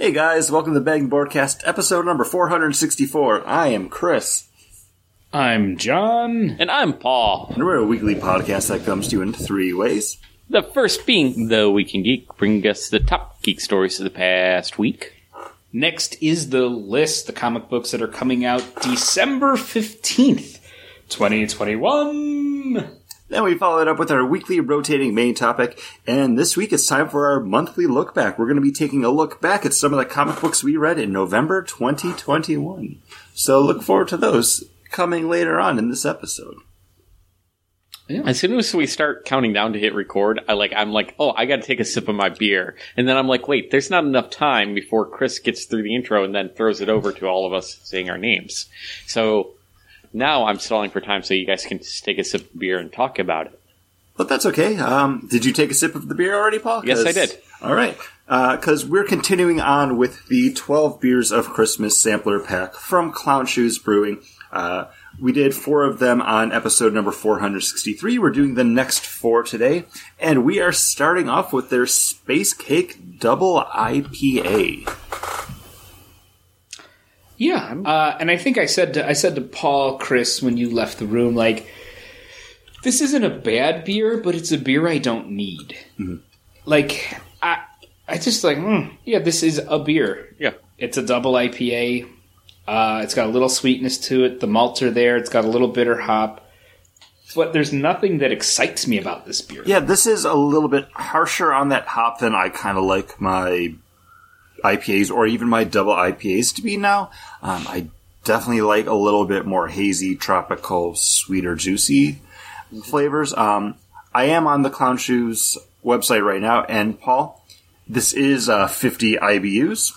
Hey guys, welcome to the Begging Broadcast, episode number 464. I am Chris, I'm John. And I'm Paul. and we're a weekly podcast that comes to you in three ways. The first being The Week in Geek, bringing us the top geek stories of the past week. Next is the list, the comic books that are coming out December 15th, 2021. Then we follow it up with our weekly rotating main topic, and this week it's time for our monthly look back. We're going to be taking a look back at some of the comic books we read in November 2021. So look forward to those coming later on in this episode. As soon as we start counting down to hit record, I like I'm like, oh, I got to take a sip of my beer, and then I'm like, wait, there's not enough time before Chris gets through the intro and then throws it over to all of us saying our names. So now I'm stalling for time so you guys can just take a sip of beer and talk about it. But that's okay. Um, did you take a sip of the beer already, Paul? Yes, I did. All right. Because we're continuing on with the 12 Beers of Christmas sampler pack from Clown Shoes Brewing. Uh, we did four of them on episode number 463. We're doing the next four today. And we are starting off with their Space Cake Double IPA. Yeah, uh, and I think I said to, I said to Paul, Chris, when you left the room, like, this isn't a bad beer, but it's a beer I don't need. Like, I, I just like, mm, yeah, this is a beer. Yeah. It's a double IPA. Uh, it's got a little sweetness to it. The malts are there. It's got a little bitter hop. But there's nothing that excites me about this beer. Yeah, this is a little bit harsher on that hop than I kind of like my IPAs or even my double IPAs to be now. Um, I definitely like a little bit more hazy, tropical, sweeter, juicy flavors. Um, I am on the Clown Shoes website right now, and Paul, this is uh, 50 IBUs,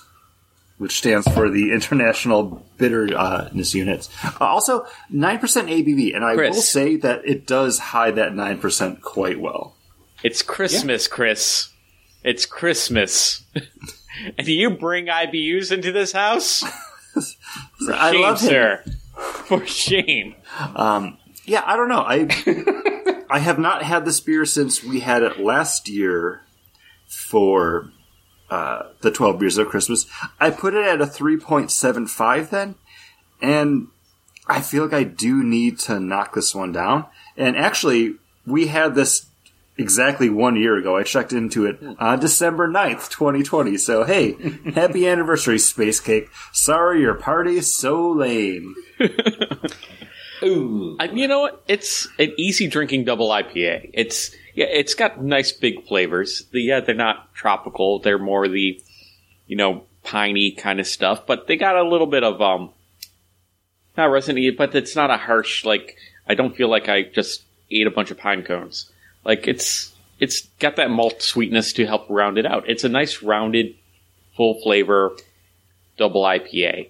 which stands for the International Bitterness Units. Uh, also, 9% ABV, and I Chris. will say that it does hide that 9% quite well. It's Christmas, Chris. It's Christmas. and do you bring IBUs into this house? I shame, love him. sir. For shame. Yeah, I don't know. I I have not had this beer since we had it last year for uh, the 12 beers of Christmas. I put it at a 3.75 then, and I feel like I do need to knock this one down. And actually, we had this exactly one year ago. I checked into it on December 9th, 2020. So, hey, happy anniversary, Space Cake. Sorry your party's so lame. Ooh. I, you know what? It's an easy drinking double IPA. It's yeah, it's got nice big flavors. The, yeah, they're not tropical. They're more the you know piney kind of stuff, but they got a little bit of um not resin, but it's not a harsh like. I don't feel like I just ate a bunch of pine cones. Like it's it's got that malt sweetness to help round it out. It's a nice rounded, full flavor double IPA.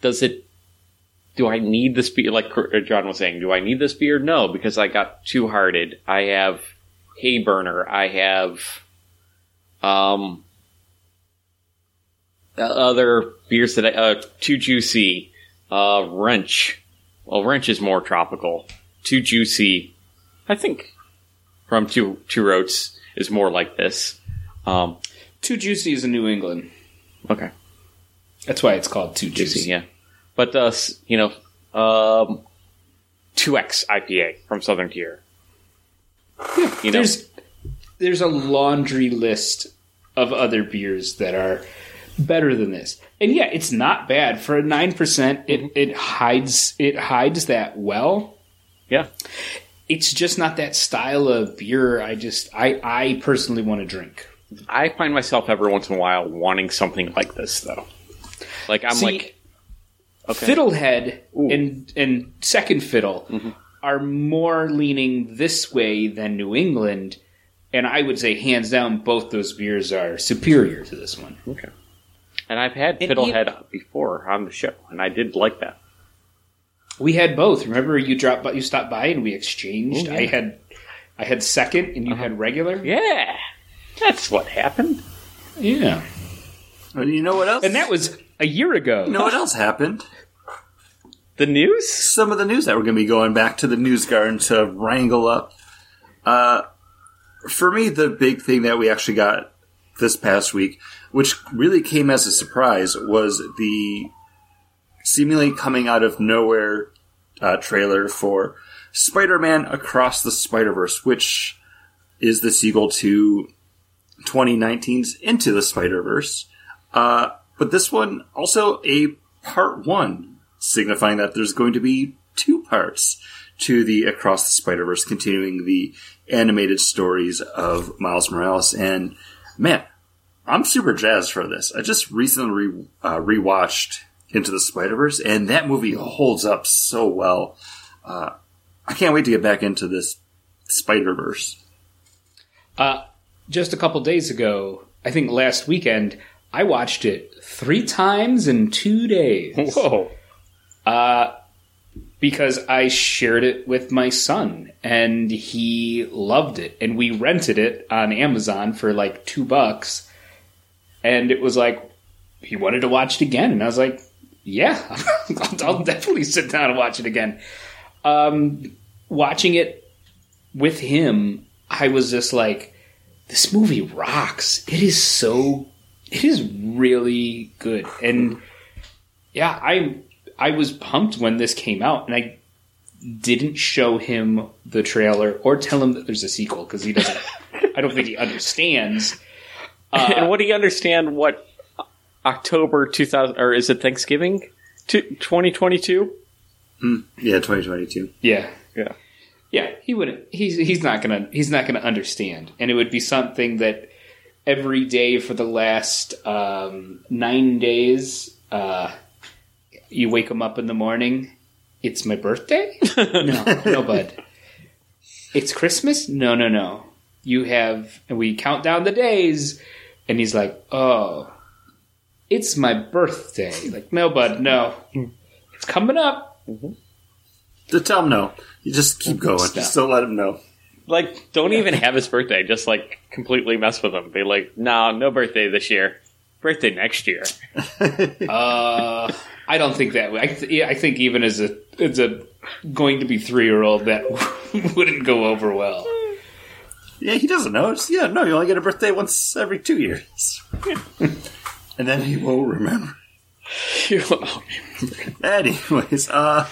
Does it do I need this beer? Like John was saying, do I need this beer? No, because I got Two Hearted. I have Hay Burner. I have um other beers that I uh Too Juicy, uh Wrench. Well, Wrench is more tropical. Too Juicy. I think from Two Two Roads is more like this. Um, Too Juicy is in New England. okay. That's why it's called Too Juicy. Juicy, yeah. But uh, you know, um, two X IPA from Southern Tier. you know, There's there's a laundry list of other beers that are better than this. And yeah, it's not bad for a 9%. It it hides it hides that well. yeah, It's just not that style of beer I just I I personally want to drink. I find myself every once in a while wanting something like this, though. Like I'm See, like, okay, Fiddlehead and and Second Fiddle mm-hmm. are more leaning this way than New England, and I would say hands down both those beers are superior to this one. okay. And I've had And Fiddlehead before on the show, and I did like that. We had both. Remember, you dropped, by, you stopped by, and we exchanged. Oh, yeah. I had, I had second, and you had regular. Yeah, that's what happened. Yeah, And you know what else? and that was a year ago. you know what else happened? The news? some of the news that we're going to be going back to the news garden to wrangle up. Uh, for me, the big thing that we actually got this past week, which really came as a surprise, was the seemingly coming out of nowhere uh, trailer for Spider-Man Across the Spider-Verse, which is the sequel to 2019's Into the Spider-Verse. Uh, but this one also a part one, signifying that there's going to be two parts to the Across the Spider Verse, continuing the animated stories of Miles Morales. And man, I'm super jazzed for this. I just recently re- uh, rewatched Into the Spider Verse, and that movie holds up so well. Uh, I can't wait to get back into this Spider Verse. Uh, just a couple days ago, I think last weekend, I watched it three times in two days. Whoa. Uh, because I shared it with my son and he loved it. And we rented it on Amazon for like two bucks. And it was like, he wanted to watch it again. And I was like, yeah, I'll, I'll definitely sit down and watch it again. Um, watching it with him, I was just like, this movie rocks. It is so, it is really good. And yeah, I I was pumped when this came out, and I didn't show him the trailer or tell him that there's a sequel because he doesn't. I don't think he understands. and what do you understand? What October two thousand or is it Thanksgiving? Twenty twenty two. Yeah, 2022. Yeah, Yeah. yeah. He wouldn't. He's he's not gonna he's not gonna understand, and it would be something that every day for the last um, nine days. Uh, you wake him up in the morning. It's my birthday? no, no, bud. It's Christmas? No, no, no. You have, and we count down the days, and he's like, oh, it's my birthday. Like, no, bud, no. It's coming up. To tell him no. You just keep going. Stop. Just don't let him know. Like, don't even have his birthday. Just like completely mess with him. Be like, no, no birthday this year. Birthday next year. Uh, I don't think that way. I, th- I think even as a as a going to be three year old, that wouldn't go over well. Yeah, he doesn't know. It's, yeah, no, you only get a birthday once every two years. and then he will remember. Anyways, uh,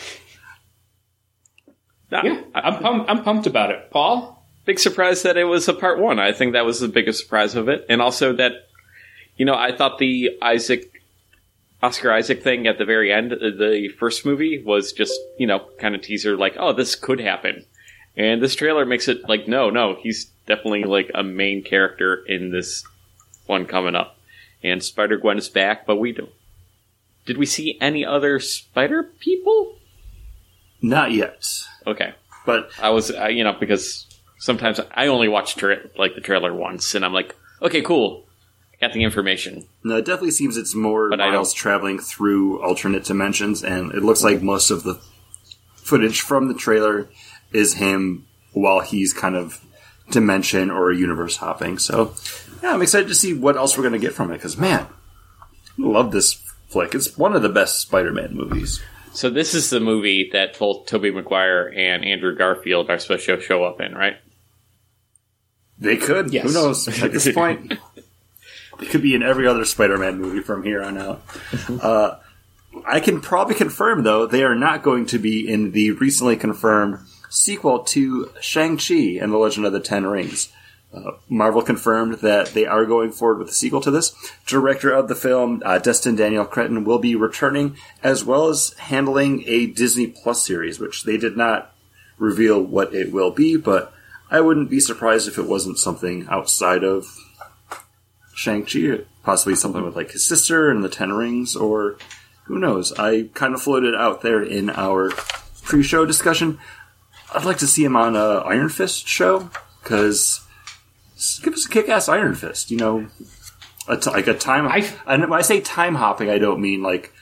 Nah, Yeah, I'm pumped, I'm pumped about it. Paul, big surprise that it was a part one. I think that was the biggest surprise of it, and also that you know I thought the Isaac Oscar Isaac thing at the very end of the first movie was just you know kind of teaser like oh this could happen, and this trailer makes it like no no he's definitely like a main character in this one coming up, and Spider Gwen is back, but we don't. Did we see any other Spider people? not yet. Okay, But I was, uh, you know, because sometimes I only watch tra- like the trailer once, and I'm like, okay, cool, got the information. no, it definitely seems it's more But Miles traveling through alternate dimensions, and it looks like most of the footage from the trailer is him while he's kind of dimension or a universe hopping. So, yeah, I'm excited to see what else we're going to get from it, because, man, I love this flick. It's one of the best Spider Man movies. So this is the movie that both Tobey Maguire and Andrew Garfield are supposed to show up in, right? They could. Yes. Who knows? At this point, they could be in every other Spider-Man movie from here on out. Uh, I can probably confirm, though, they are not going to be in the recently confirmed sequel to Shang-Chi and the Legend of the Ten Rings. Uh, Marvel confirmed that they are going forward with the sequel to this. Director of the film, uh, Destin Daniel Cretton, will be returning, as well as handling a Disney Plus series, which they did not reveal what it will be, but I wouldn't be surprised if it wasn't something outside of Shang-Chi, possibly something with like his sister and the Ten Rings, or who knows. I kind of floated out there in our pre-show discussion. I'd like to see him on a Iron Fist show, because give us a kick-ass Iron Fist, you know, a t- like a time. I- and when I say time hopping, I don't mean like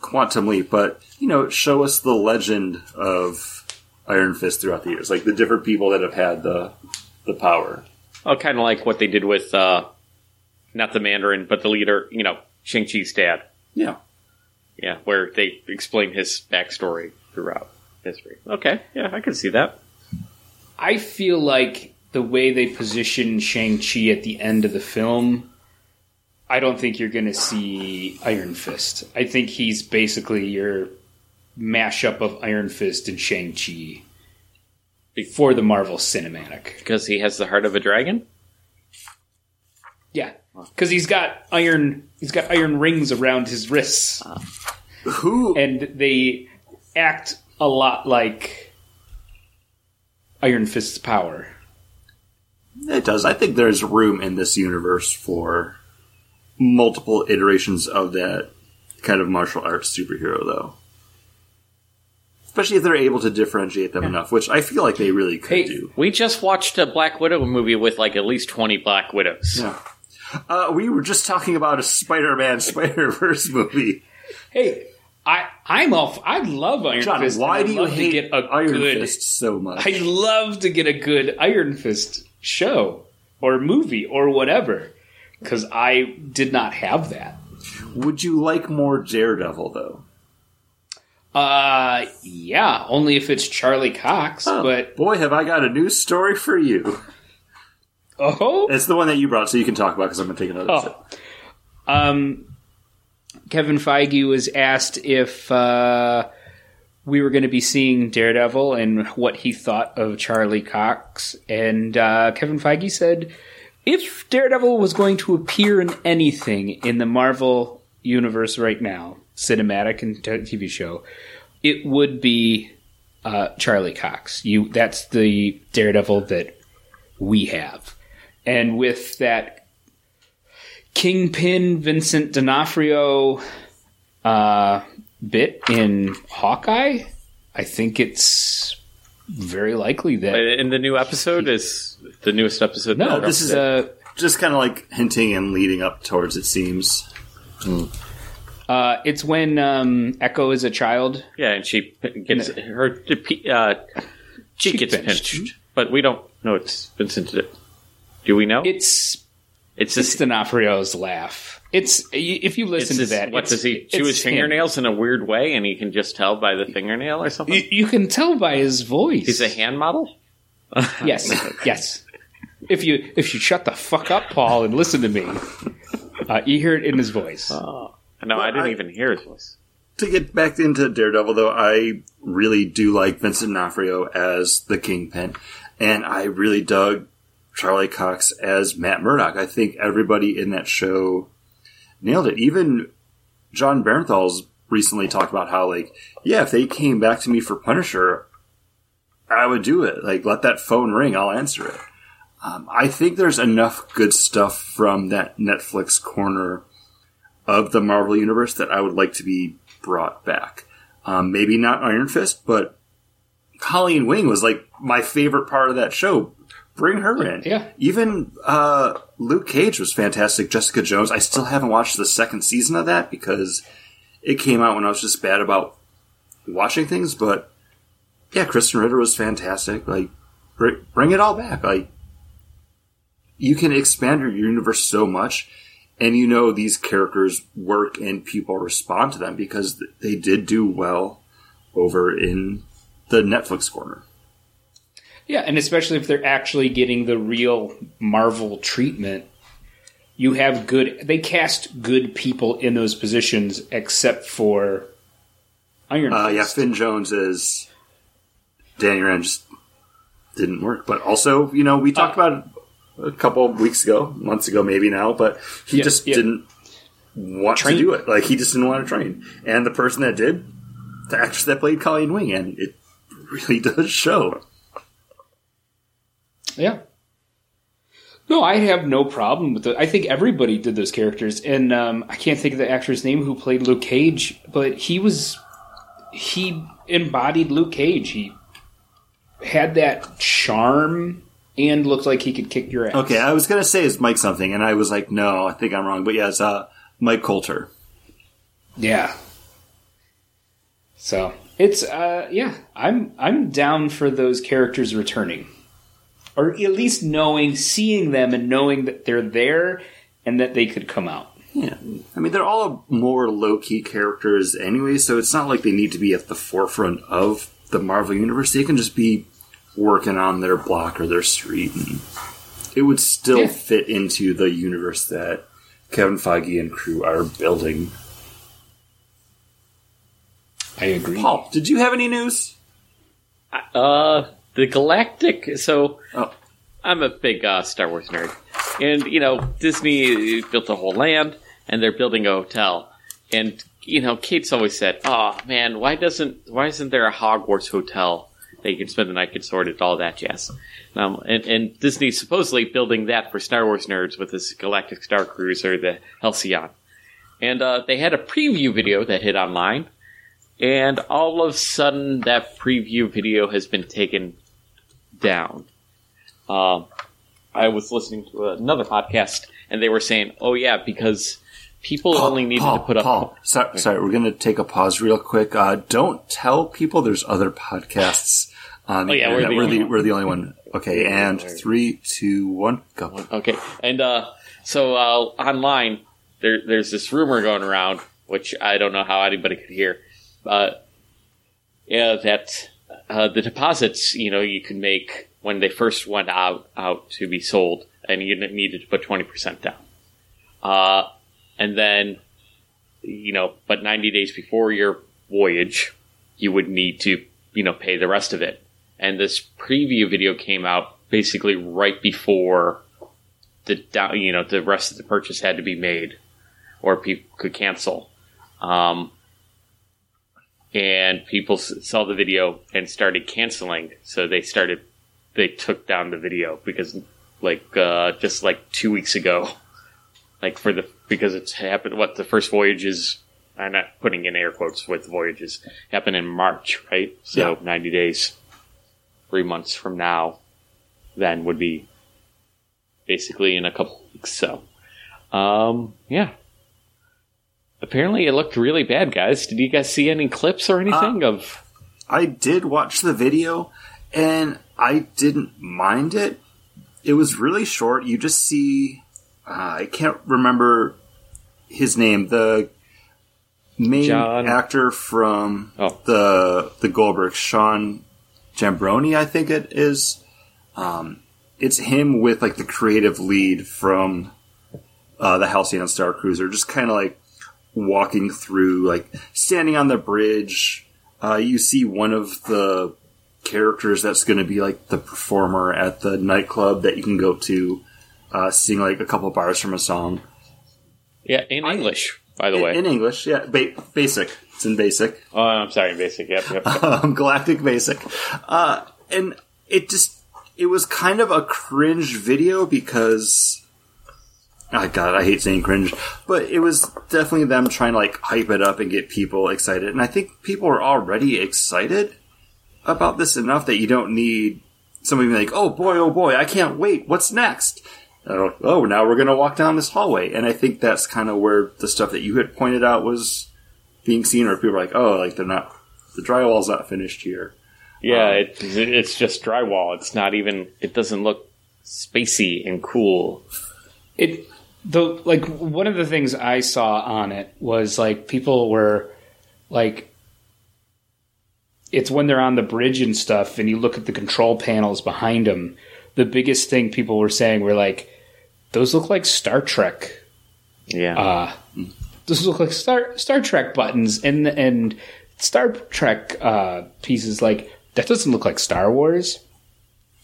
quantum leap, but you know, show us the legend of Iron Fist throughout the years, like the different people that have had the the power. Oh, kind of like what they did with uh, not the Mandarin, but the leader, you know, Shang Chi's dad. Yeah, Yeah, where they explain his backstory throughout history. Okay, yeah, I can see that. I feel like the way they position Shang Chi at the end of the film I don't think you're going to see Iron Fist. I think he's basically your mashup of Iron Fist and Shang Chi before the Marvel Cinematic. Because he has the heart of a dragon? Yeah, because he's got iron. He's got iron rings around his wrists, Who? and they act a lot like Iron Fist's power. It does. I think there's room in this universe for multiple iterations of that kind of martial arts superhero, though. Especially if they're able to differentiate them enough, which I feel like they really could Hey, do. We just watched a Black Widow movie with like at least 20 Black Widows. Yeah. Uh, we were just talking about a Spider-Man Spider-Verse movie. Hey, I I'm off. I love Iron John, Fist. why do you to hate get a Iron good? Fist so much? I love to get a good Iron Fist show or movie or whatever because I did not have that. Would you like more Daredevil, though? Uh, yeah, only if it's Charlie Cox. Oh, But boy, have I got a news story for you. oh, It's the one that you brought, so you can talk about because I'm to take another Oh. sip. Um, Kevin Feige was asked if uh, we were going to be seeing Daredevil and what he thought of Charlie Cox, and uh, Kevin Feige said if Daredevil was going to appear in anything in the Marvel universe right now, cinematic and t- TV show, it would be uh, Charlie Cox. You that's the Daredevil that we have, and with that Kingpin Vincent D'Onofrio uh, bit in Hawkeye, I think it's very likely that In the new episode is the newest episode. no, this is dropped a Just kind of like hinting and leading up towards it seems. uh, it's when um, Echo is a child. Yeah, and she p- gets her uh, she Cheek gets pinched. pinched, but we don't know it's Vincent. Do we know? It's it's it's just D'Onofrio's laugh. It's if you listen to his- that. What it's- does he chew it's his him. fingernails in a weird way, and he can just tell by the fingernail or something? You, you can tell by his voice. He's a hand model. Yes, yes. If you if you shut the fuck up, Paul, and listen to me, uh, you hear it in his voice. Oh no, I didn't I- even hear his voice. To get back into Daredevil, though, I really do like Vincent D'Onofrio as the Kingpin, and I really dug Charlie Cox as Matt Murdock. I think everybody in that show nailed it. Even Jon Bernthal's recently talked about how, like, yeah, if they came back to me for Punisher, I would do it. Like, let that phone ring, I'll answer it. Um, I think there's enough good stuff from that Netflix corner of the Marvel Universe that I would like to be brought back. Um, maybe not Iron Fist, but Colleen Wing was like my favorite part of that show. Bring her in. Yeah. Even uh, Luke Cage was fantastic. Jessica Jones. I still haven't watched the second season of that because it came out when I was just bad about watching things. But yeah, Krysten Ritter was fantastic. Like, br- bring it all back. Like, you can expand your universe so much and you know these characters work and people respond to them because they did do well over in the Netflix corner. Yeah, and especially if they're actually getting the real Marvel treatment, you have good. They cast good people in those positions, except for Iron Uh, yeah, Finn Jones is Danny Rand just didn't work. But also, you know, we talked about it a couple of weeks ago, months ago, maybe now, but he Yeah, just yeah. didn't want Train. to do it. Like he just didn't want to train. And the person that did, the actress that played Colleen Wing, and it really does show. Yeah. No, I have no problem with it. I think everybody did those characters, and um, I can't think of the actor's name who played Luke Cage, but he was he embodied Luke Cage. He had that charm and looked like he could kick your ass. Okay, I was gonna say it's Mike something, and I was like, no, I think I'm wrong. But yeah, it's uh, Mike Colter. Yeah. So it's uh yeah, I'm I'm down for those characters returning. Or at least knowing seeing them and knowing that they're there and that they could come out. Yeah, I mean they're all more low key characters anyway, so it's not like they need to be at the forefront of the Marvel universe. They can just be working on their block or their street, and it would still Yeah. fit into the universe that Kevin Feige and crew are building. I agree. Paul, did you have any news? Uh, the Galactic. So Oh, I'm a big uh, Star Wars nerd, and you know Disney built a whole land, and they're building a hotel, and you know Kate's always said, "Oh man, why doesn't why isn't there a Hogwarts hotel that you can spend the night, get sorted, all that jazz?" Um, and, and Disney's supposedly building that for Star Wars nerds with this Galactic Star Cruiser, the Halcyon, and uh, they had a preview video that hit online, and all of a sudden that preview video has been taken down. Um, I was listening to another podcast, and they were saying, "Oh yeah, because people only needed Paul, to put up." Paul, sorry, sorry, we're going to take a pause real quick. Uh, don't tell people there's other podcasts on Oh, yeah, we're the We're only the, one. we're the only one. Okay, and three, two, one, go. Okay, and uh, so uh, online, there, there's this rumor going around, which I don't know how anybody could hear. Uh, yeah, that uh, the deposits, you know, you could make when they first went out out to be sold, and you needed to put twenty percent down. Uh, and then, you know, but ninety days before your voyage, you would need to, you know, pay the rest of it. And this preview video came out basically right before the down, you know the rest of the purchase had to be made, or people could cancel. Um, and people saw the video and started canceling, so they started they took down the video because like uh, just like two weeks ago, like for the because it's happened. What the first voyage is. I'm not putting in air quotes with voyages. Happened in March, right? So Yeah. 90 days, three months from now, then would be basically in a couple weeks. So, um, yeah. Apparently, it looked really bad, guys. Did you guys see any clips or anything of? I did watch the video, and I didn't mind it. It was really short. You just see, uh, I can't remember his name. The main John- actor from Oh. the the Goldberg, Sean Giambrone, I think it is. Um, it's him with like the creative lead from uh, the Halcyon Star Cruiser, just kind of like walking through, like standing on the bridge. Uh, you see one of the characters that's going to be like the performer at the nightclub that you can go to, uh, sing like a couple bars from a song Yeah, in English, by the way. in English. Yeah, ba- basic. It's in basic. oh, I'm sorry, basic. Yep, yep. yep. um, Galactic Basic. Uh, and it just, it was kind of a cringe video because, oh god, I hate saying cringe, but it was definitely them trying to like hype it up and get people excited. And I think people are already excited about this enough that you don't need somebody to be like, oh boy, oh boy, I can't wait. What's next? Uh, oh, now we're going to walk down this hallway. And I think that's kind of where the stuff that you had pointed out was being seen, or people are like, oh, like they're not, the drywall's not finished here. yeah, it, it's just drywall. It's not even. It doesn't look spacey and cool. it the like one of the things I saw on it was like people were like it's when they're on the bridge and stuff and you look at the control panels behind them the biggest thing people were saying were like those look like Star Trek. Yeah, uh those look like Star Star Trek buttons and and Star Trek uh pieces. Like that doesn't look like Star Wars.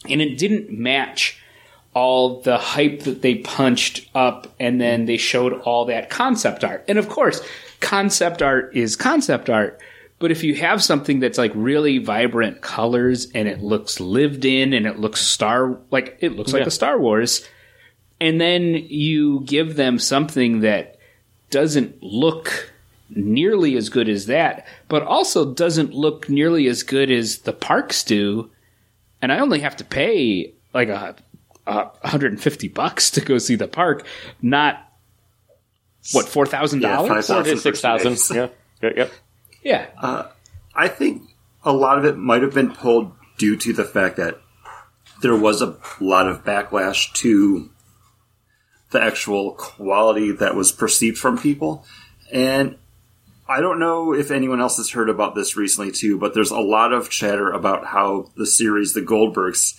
And it didn't match all the hype that they punched up and then they showed all that concept art. And of course, concept art is concept art. But if you have something that's like really vibrant colors and it looks lived in and it looks star like it looks like Yeah. a Star Wars, and then you give them something that doesn't look nearly as good as that, but also doesn't look nearly as good as the parks do, and I only have to pay like a, Uh, a 150 bucks to go see the park, not what four thousand dollars. four to six thousand. Yeah, yep, yep. Yeah, uh, I think a lot of it might have been pulled due to the fact that there was a lot of backlash to the actual quality that was perceived from people. And I don't know if anyone else has heard about this recently too, but there's a lot of chatter about how the series The Goldbergs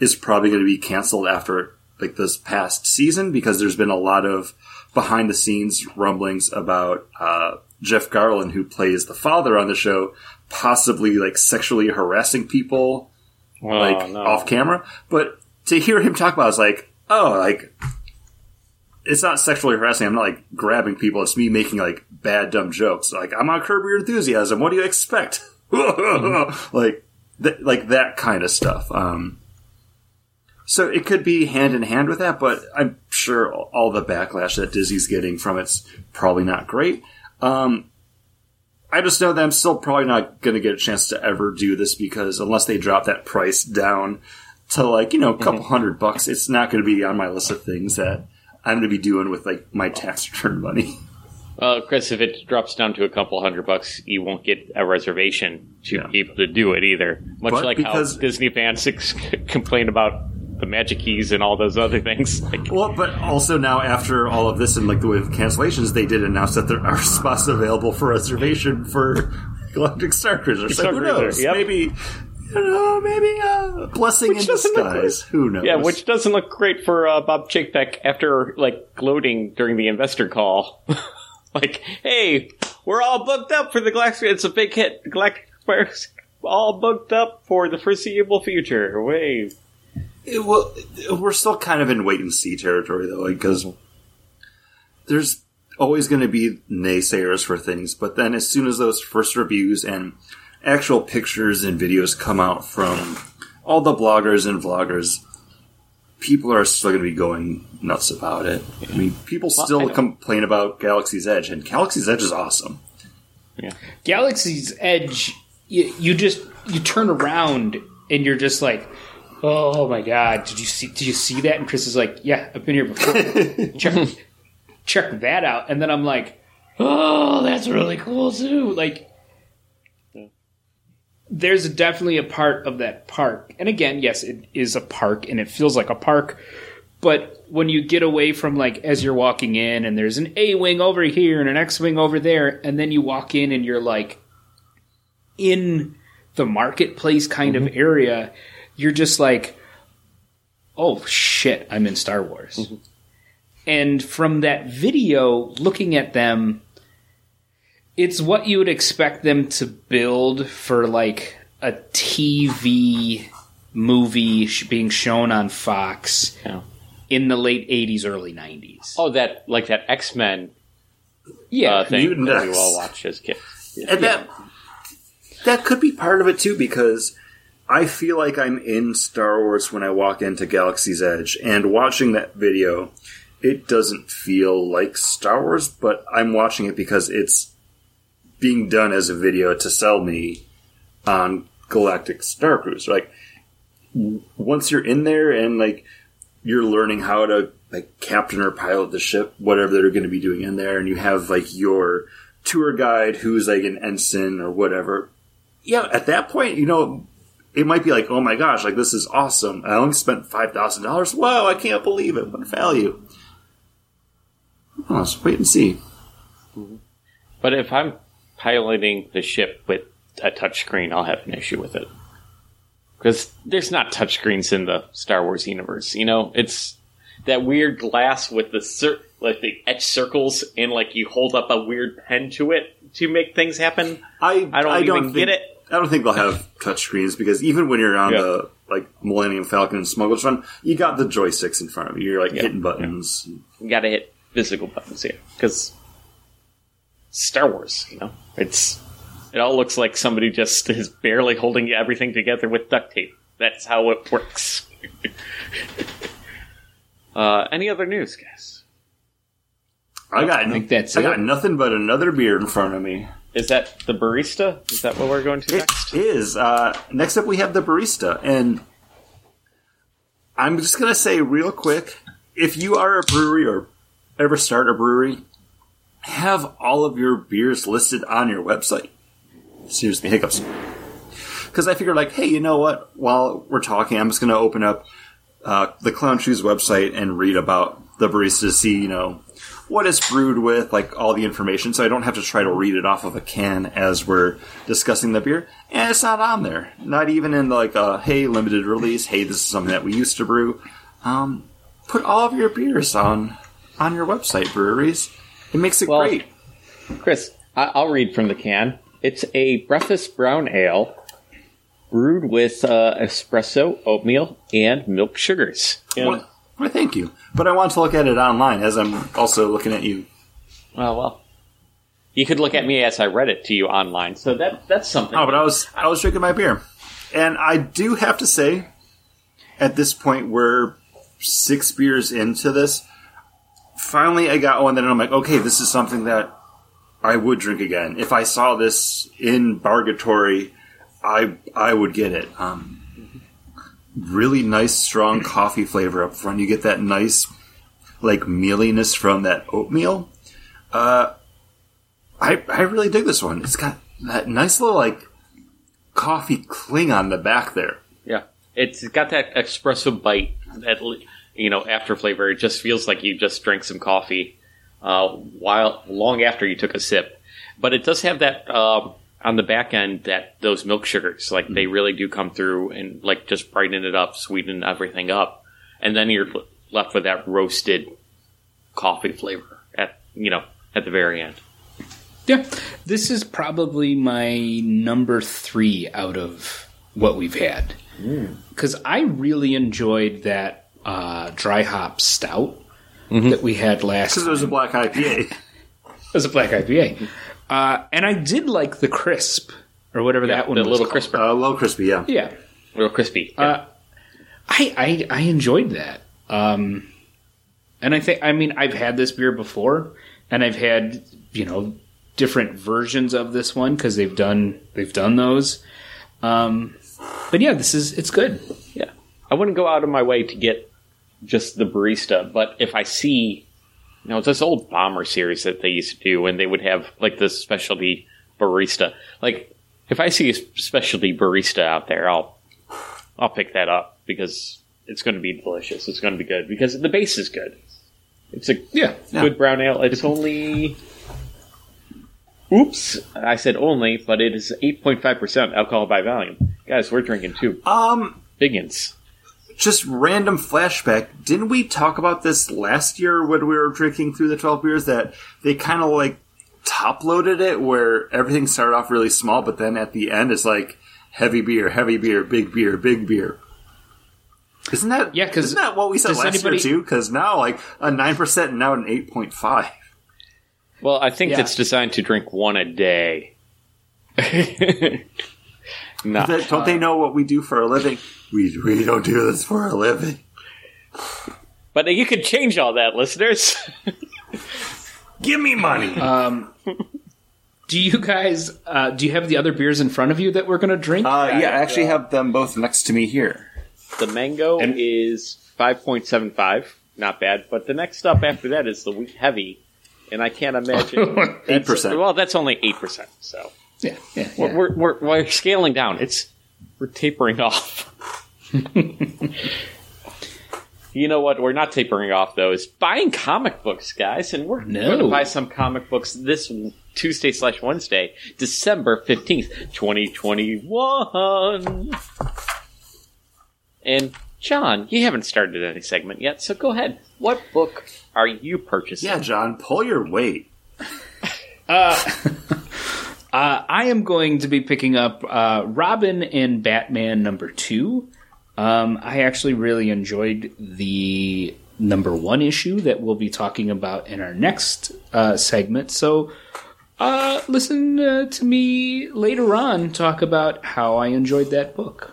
is probably going to be canceled after like this past season because there's been a lot of behind the scenes rumblings about uh, Jeff Garlin, who plays the father on the show, possibly like sexually harassing people Oh, like no. off camera. But to hear him talk about it, it's like, oh, like it's not sexually harassing. I'm not like grabbing people. It's me making like bad dumb jokes. Like I'm on Curb Your Enthusiasm. What do you expect? like th- like that kind of stuff. Um, so it could be hand in hand with that, but I'm sure all the backlash that Disney's getting from it's probably not great. Um, I just know that I'm still probably not going to get a chance to ever do this because unless they drop that price down to like, you know, a couple hundred bucks, it's not going to be on my list of things that I'm going to be doing with like my tax return money. Well, Chris, if it drops down to a couple hundred bucks, you won't get a reservation to Yeah. be able to do it either. Much But like how Disney fans ex- complain about the magic keys and all those other things. Like, Well, but also now after all of this and like the way of cancellations, they did announce that there are spots available for reservation for Galactic Star Cruiser. So Star who Cruiser, knows? yep. Maybe, you know, maybe a blessing in disguise. Who knows? yeah, which doesn't look great for uh, Bob Chapek after like gloating during the investor call. like, hey, we're all booked up for the Galactic. It's a big hit. Galactic Square's all booked up for the foreseeable future. Wait. It- well, we're still kind of in wait and see territory though, because there's always going to be naysayers for things. But then, as soon as those first reviews and actual pictures and videos come out from all the bloggers and vloggers, people are still going to be going nuts about it. I mean, people I still complain about Galaxy's Edge, and Galaxy's Edge is awesome. Yeah. Galaxy's Edge, you, you just you turn around and you're just like, Oh, oh my god, did you see? Did you see that? And Chris is like, yeah, I've been here before. check check that out. And then I'm like, oh, that's really cool too. Like, there's definitely a part of that park, and again, yes, it is a park, and it feels like a park. But when you get away from like as you're walking in, and there's an A wing over here and an X wing over there, and then you walk in and you're like in the marketplace kind of mm-hmm. area, you're just like, oh shit, I'm in Star Wars. And from that video, looking at them, it's what you would expect them to build for like a TV movie sh- being shown on Fox Yeah. in the late 80s, early 90s. Oh, that like that X Men yeah. uh, thing Mutant that we X. all watched as kids. And that that could be part of it too, because I feel like I'm in Star Wars when I walk into Galaxy's Edge, and watching that video, it doesn't feel like Star Wars, but I'm watching it because it's being done as a video to sell me on Galactic Star Cruise. Like once you're in there and like you're learning how to like captain or pilot the ship, whatever they're going to be doing in there, and you have like your tour guide who's like an ensign or whatever. Yeah, at that point, you know, it might be like, oh my gosh, like this is awesome. I only spent five thousand dollars. Wow, I can't believe it. What value? Oh, let's wait and see. Mm-hmm. But if I'm piloting the ship with a touchscreen, I'll have an issue with it. Because there's not touchscreens in the Star Wars universe. You know, it's that weird glass with the cir- like the etched circles, and like you hold up a weird pen to it to make things happen. I I don't even think, get it. I don't think they'll have touch screens because even when you're on Yeah. the like Millennium Falcon and Smuggler's Run, you got the joysticks in front of you. You're like Yeah. hitting buttons. You gotta hit physical buttons here. Because Star Wars, you know, it's it all looks like somebody just is barely holding everything together with duct tape. That's how it works. uh, any other news, guys? I got I think that's I it. got nothing but another beer in front of me. Is that the barista? Is that what we're going to It next? is. Uh, next up, we have the barista, and I'm just gonna say real quick: if you are a brewery or ever start a brewery, have all of your beers listed on your website. Seriously, hiccups. Because I figured, like, hey, you know what? While we're talking, I'm just gonna open up uh, the Clown Shoes website and read about the barista to see, you know, what it's brewed with, like all the information, so I don't have to try to read it off of a can as we're discussing the beer. And it's not on there. Not even in like a hey limited release. Hey, this is something that we used to brew. Um, put all of your beers on on your website, breweries. It makes it Well- great. Chris, I- I'll read from the can. It's a breakfast brown ale brewed with uh, espresso, oatmeal, and milk sugars. And- Well, thank you. But I want to look at it online as I'm also looking at you. well, well, you could look at me as I read it to you online. So that that's something. Oh, but I was I was drinking my beer, and I do have to say, at this point, we're six beers into this. Finally, I got one that I'm like, okay, this is something that I would drink again. If I saw this in Bargatory, I I would get it. Um, really nice, strong coffee flavor up front. You get that nice, like mealiness from that oatmeal. Uh, I I really dig this one. It's got that nice little like coffee cling on the back there. Yeah, it's got that espresso bite. That you know, after flavor. It just feels like you just drank some coffee uh, while long after you took a sip. But it does have that um, on the back end that those milk sugars, like they mm-hmm. really do come through and like just brighten it up, sweeten everything up, and then you're left with that roasted coffee flavor at you know at the very end. Yeah, this is probably my number three out of what we've had mm. because I really enjoyed that uh, dry hop stout mm-hmm. that we had last. Because it was a black IPA. It was a black IPA, uh, and I did like the crisp or whatever that one the was little called. crisper, Uh, low crispy, yeah. Yeah, A little crispy. Uh, I, I I enjoyed that. Um, and I think I mean I've had this beer before, and I've had you know different versions of this one because they've done they've done those. Um, but yeah, this is it's good. Yeah. I wouldn't go out of my way to get just the barista, but if I see, you know, this old bomber series that they used to do, and they would have like this specialty barista. Like, if I see a specialty barista out there, I'll, I'll pick that up because it's going to be delicious. It's going to be good because the base is good. It's a Yeah, Yeah. good brown ale. It's only. Oops, I said only, but it is 8.5% alcohol by volume. Guys, we're drinking two Um, biggins. Just random flashback. Didn't we talk about this last year when we were drinking through the 12 beers that they kind of like top loaded it where everything started off really small, but then at the end it's like heavy beer, heavy beer, big beer, big beer. Isn't that Yeah, 'cause isn't that what we said does last anybody- year too? Because now like a nine percent and now an eight point five. Well, I think Yeah. it's designed to drink one a day. no. Don't they know what we do for a living? We we don't do this for a living. But you can change all that, listeners. Give me money. Do you guys uh, do you have the other beers in front of you that we're going to drink? Uh, yeah, I actually have them both next to me here. the mango And- is 5.75. Not bad. But the next up after that is the wheat heavy. And I can't imagine. Eight percent. well, that's only 8%. So yeah, yeah, yeah. we're, we're, we're scaling down. It's We're tapering off. You know what? We're not tapering off though. Is buying comic books, guys, and we're No. going to buy some comic books this Tuesday slash Wednesday, December fifteenth, twenty twenty one. And John, you haven't started any segment yet, so go ahead. What book are you purchasing? Yeah, John, pull your weight. Uh, I am going to be picking up uh, Robin and Batman number two. Um, I actually really enjoyed the number one issue that we'll be talking about in our next uh, segment. So uh, listen uh, to me later on talk about how I enjoyed that book.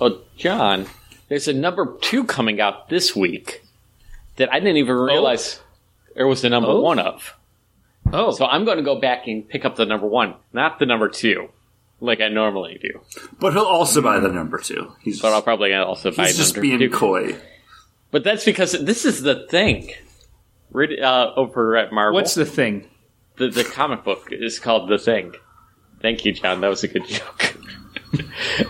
Well, John, there's a number two coming out this week that I didn't even realize there was the number Oh. one of. Oh, So I'm going to go back and pick up the number one, not the number two, like I normally do. But he'll also buy the number two. He's, But I'll probably also buy he's just number being two. coy. But that's because this is the thing. Read- Uh, over at Marvel, what's the thing? the, the comic book is called The Thing. Thank you, John. That was a good joke.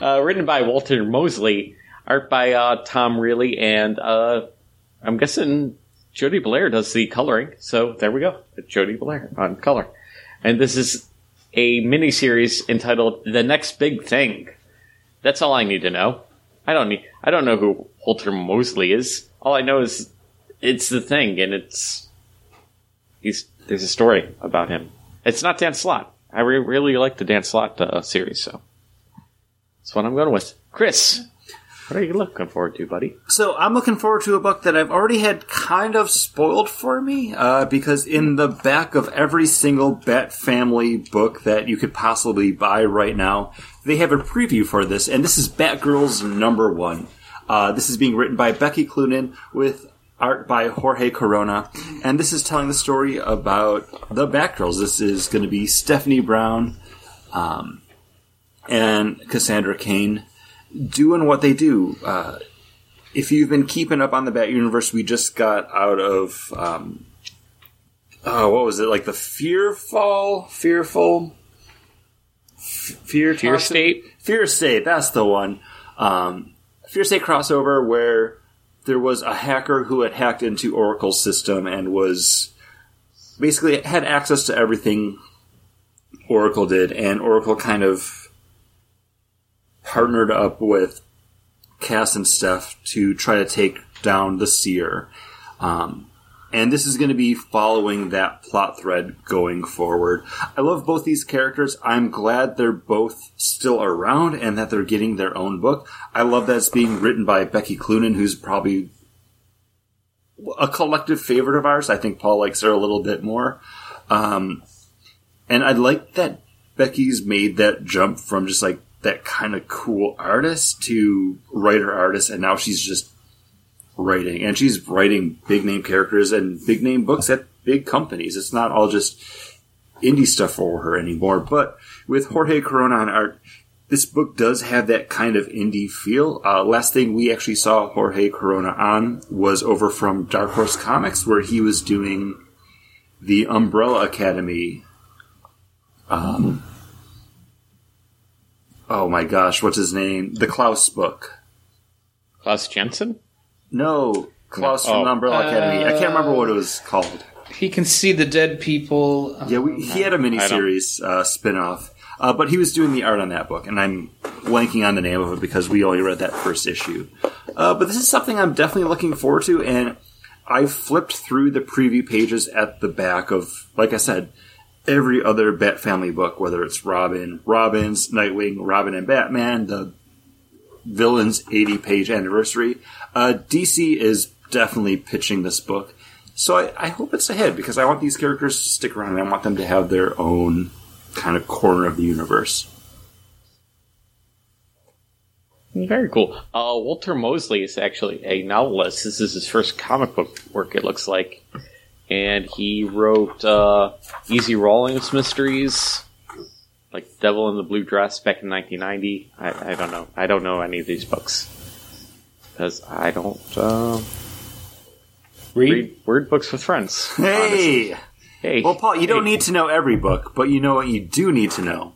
uh, written by Walter Mosley, art by uh, Tom Reilly, and uh, I'm guessing Jordie Bellaire does the coloring. So there we go. Jordie Bellaire on color. And this is a mini series entitled The Next Big Thing. That's all I need to know. I don't need. I don't know who Walter Mosley is. All I know is it's the thing, and it's he's there's a story about him. It's not Dan Slott. I re- really like the Dan Slott uh, series, so that's what I'm going with. Chris, what are you looking forward to, buddy? So I'm looking forward to a book that I've already had kind of spoiled for me, uh, because in the back of every single Bat Family book that you could possibly buy right now, they have a preview for this, and this is Batgirl's number one. Uh, this is being written by Becky Cloonan with art by Jorge Corona, and this is telling the story about the Batgirls. This is going to be Stephanie Brown um, and Cassandra Cain doing what they do. Uh, if you've been keeping up on the Bat Universe, we just got out of um, oh, what was it like the Fearfall, Fearful, Fear, Fear? State? Fear State. That's the one. Um, Fear State crossover where there was a hacker who had hacked into Oracle's system and was basically had access to everything Oracle did, and Oracle kind of partnered up with Cass and Steph to try to take down the Seer. Um, and this is going to be following that plot thread going forward. I love both these characters. I'm glad they're both still around and that they're getting their own book. I love that it's being written by Becky Cloonan, who's probably a collective favorite of ours. I think Paul likes her a little bit more. Um, and I like that Becky's made that jump from just like that kind of cool artist to writer artist, and now she's just writing, and she's writing big name characters and big name books at big companies. It's not all just indie stuff for her anymore. But with Jorge Corona on art, this book does have that kind of indie feel. Uh, last thing we actually saw Jorge Corona on was over from Dark Horse Comics, where he was doing the Umbrella Academy. Um, oh my gosh, what's his name? The Klaus book. Klaus Jensen? No, Klaus No. from the Oh. Umbrella Academy. I can't remember what it was called. He can see the dead people. Yeah, we, he had a miniseries uh, spin-off, uh, but he was doing the art on that book, and I'm blanking on the name of it because we only read that first issue. Uh, but this is something I'm definitely looking forward to, and I flipped through the preview pages at the back of, like I said, every other Bat Family book, whether it's Robin, Robin's, Nightwing, Robin and Batman, the villain's 80 page anniversary. Uh, DC is definitely pitching this book. So I, I hope it's ahead because I want these characters to stick around. And I want them to have their own kind of corner of the universe. Very cool. Uh, Walter Mosley is actually a novelist. This is his first comic book work, it looks like. And he wrote uh, Easy Rawlins Mysteries, like Devil in the Blue Dress back in 1990. I, I don't know. I don't know any of these books. Because I don't uh, Read. read word books with friends. honestly. Hey! Hey. Well, Paul, you don't Hey. need to know every book, but you know what you do need to know.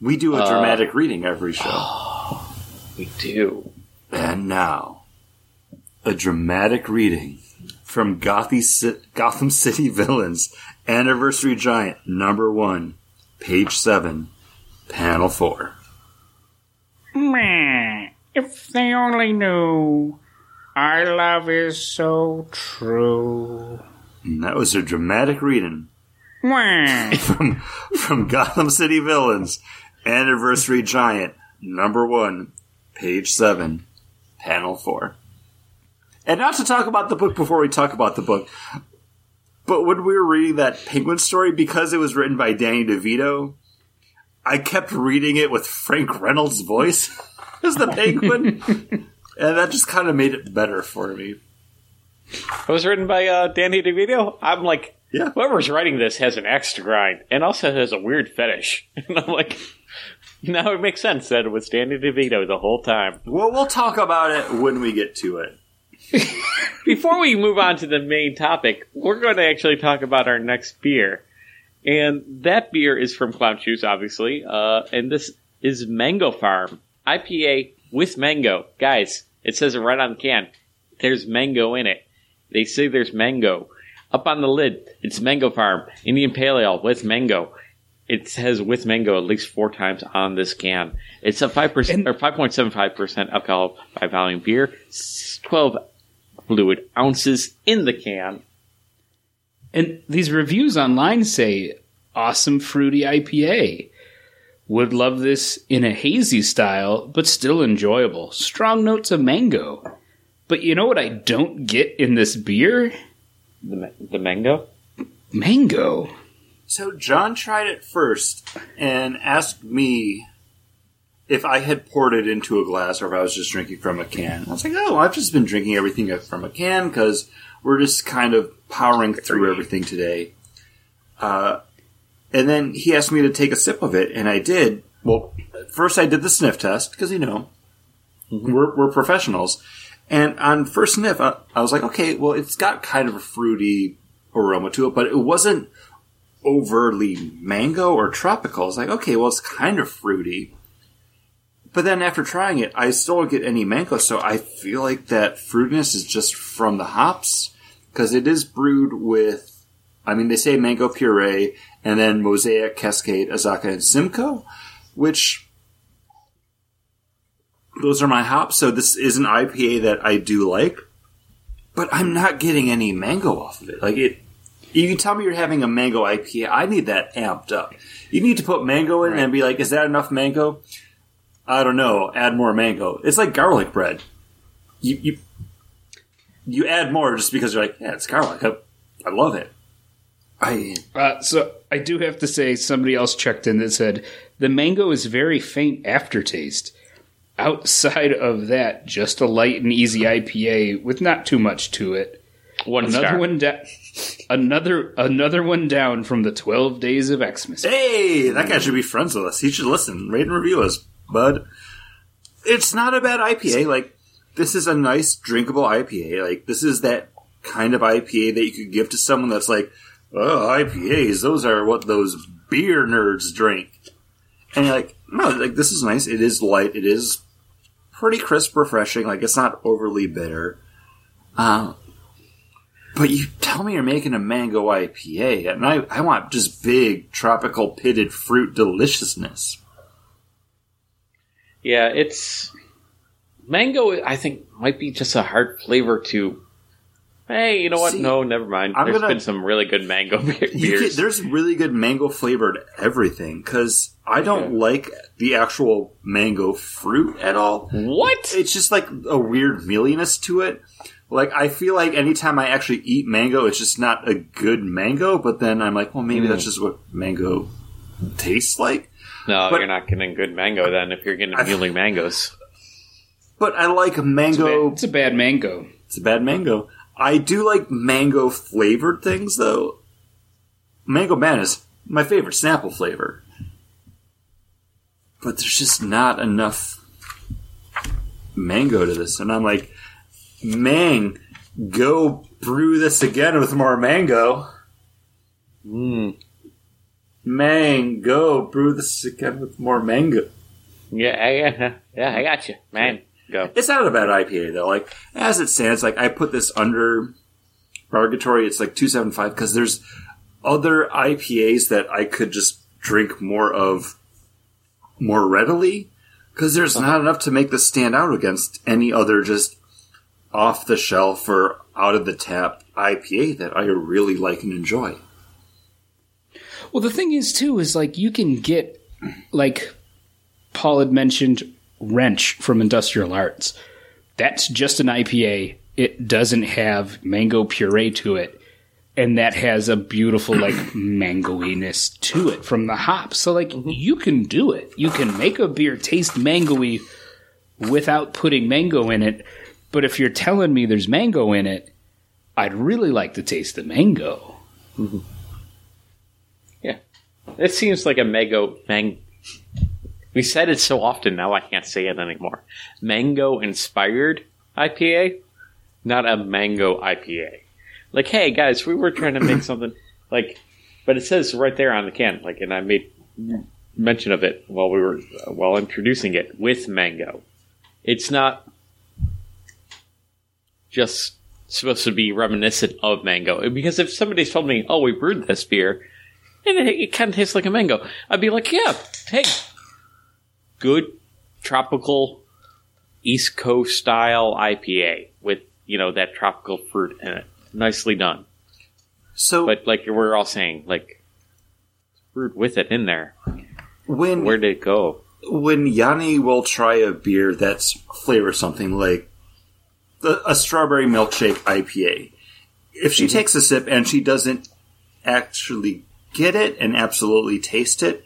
We do a Uh, dramatic reading every show. We do. And now, a dramatic reading from Gothy, Ci- Gotham City Villains Anniversary Giant number one, page seven, panel four. Meh. If they only knew. Our love is so true. And that was a dramatic reading from, from Gotham City Villains Anniversary Giant number one, page seven, panel four. And not to talk about the book before we talk about the book, but when we were reading that Penguin story, because it was written by Danny DeVito, I kept reading it with Frank Reynolds' voice as the Penguin, and that just kind of made it better for me. It was written by uh, Danny DeVito. I'm like, Yeah. whoever's writing this has an axe to grind and also has a weird fetish. And I'm like, now it makes sense that it was Danny DeVito the whole time. Well, we'll talk about it when we get to it. Before we move on to the main topic, we're going to actually talk about our next beer. And that beer is from Clown Shoes, obviously. Uh, and this is Mango Farm IPA with mango. Guys, it says it right on the can. There's mango in it. They say there's mango. Up on the lid, it's Mango Farm Indian Pale Ale with mango. It says with mango at least four times on this can. It's a five percent or five point seven five percent alcohol by volume beer. Twelve fluid ounces in the can. And these reviews online say awesome fruity IPA. Would love this in a hazy style, but still enjoyable. Strong notes of mango. But you know what I don't get in this beer? The, ma- the mango? Mango. So John tried it first and asked me if I had poured it into a glass or if I was just drinking from a can. I was like, oh, I've just been drinking everything from a can because we're just kind of powering through everything today. Uh, and then he asked me to take a sip of it, and I did. Well, first I did the sniff test because you know we're, we're professionals. And on first sniff, I, I was like, okay, well, it's got kind of a fruity aroma to it, but it wasn't overly mango or tropical. It's like, okay, well, it's kind of fruity. But then after trying it, I still don't get any mango, so I feel like that fruitiness is just from the hops because it is brewed with, I mean, they say mango puree and then Mosaic, Cascade, Azacca, and Simcoe, which those are my hops. So this is an IPA that I do like, but I'm not getting any mango off of it. Like it, you can tell me you're having a mango IPA. I need that amped up. You need to put mango in and be like, is that enough mango? I don't know. Add more mango. It's like garlic bread. You you you add more just because you're like, yeah, it's garlic. I, I love it. I Uh, so I do have to say, somebody else checked in that said the mango is very faint aftertaste. Outside of that, just a light and easy IPA with not too much to it. One Another star. one down. Another another one down from the Twelve Days of Xmas. hey, that guy should be friends with us. He should listen, rate and review us, bud. It's not a bad IPA. Like this is a nice drinkable IPA. Like this is that kind of IPA that you could give to someone that's like, oh, IPAs. Those are what those beer nerds drink. And you're like, no, like this is nice. It is light. It is pretty crisp, refreshing. Like it's not overly bitter. Um, but you tell me you're making a mango IPA, and I, I want just big tropical pitted fruit deliciousness. Yeah, it's mango. I think might be just a hard flavor to. Hey, you know what? See, no, never mind. I'm There's gonna- been some really good mango beer- You get, beers. there's really good mango flavored everything because I don't like the actual mango fruit at all. what? It's just like a weird mealiness to it. Like I feel like anytime I actually eat mango, it's just not a good mango. But then I'm like, well, maybe hmm. that's just what mango tastes like. No, but- you're not getting good mango then. If you're getting muley mangoes, But I like mango. It's a bad mango. It's a bad mango. I do like mango flavored things though. Mango man is my favorite Snapple flavor. But there's just not enough mango to this. And I'm like, man, go brew this again with more mango. mm. Man, go brew this again with more mango. yeah, yeah, yeah. I got you, man. Go. It's not a bad IPA though. Like as it stands, like I put this under purgatory. It's like two seven five because there's other IPAs that I could just drink more of more readily because there's not enough to make this stand out against any other just off the shelf or out of the tap IPA that I really like and enjoy. Well, the thing is, too, is like you can get, like Paul had mentioned, Wrench from Industrial Arts. That's just an IPA. It doesn't have mango puree to it. And that has a beautiful, like, mangoiness to it from the hops. So, like, mm-hmm. you can do it. You can make a beer taste mangoey without putting mango in it. But if you're telling me there's mango in it, I'd really like to taste the mango. Yeah, it seems like a mango mang. We said it so often now I can't say it anymore. Mango inspired IPA, not a mango IPA. Like, hey guys, we were trying to make something like, but it says right there on the can, like, and I made mention of it while we were uh, while introducing it with mango. It's not just supposed to be reminiscent of mango because if somebody's told me, "Oh, we brewed this beer," and it, it kind of tastes like a mango, I'd be like, "Yeah, hey, good tropical East Coast style IPA with you know, that tropical fruit in it. Nicely done. So But like we're all saying, like fruit with it in there. when Where did it go? when Yanni will try a beer that's flavor something like the, a strawberry milkshake IPA, if she mm-hmm. takes a sip and she doesn't actually get it and absolutely taste it,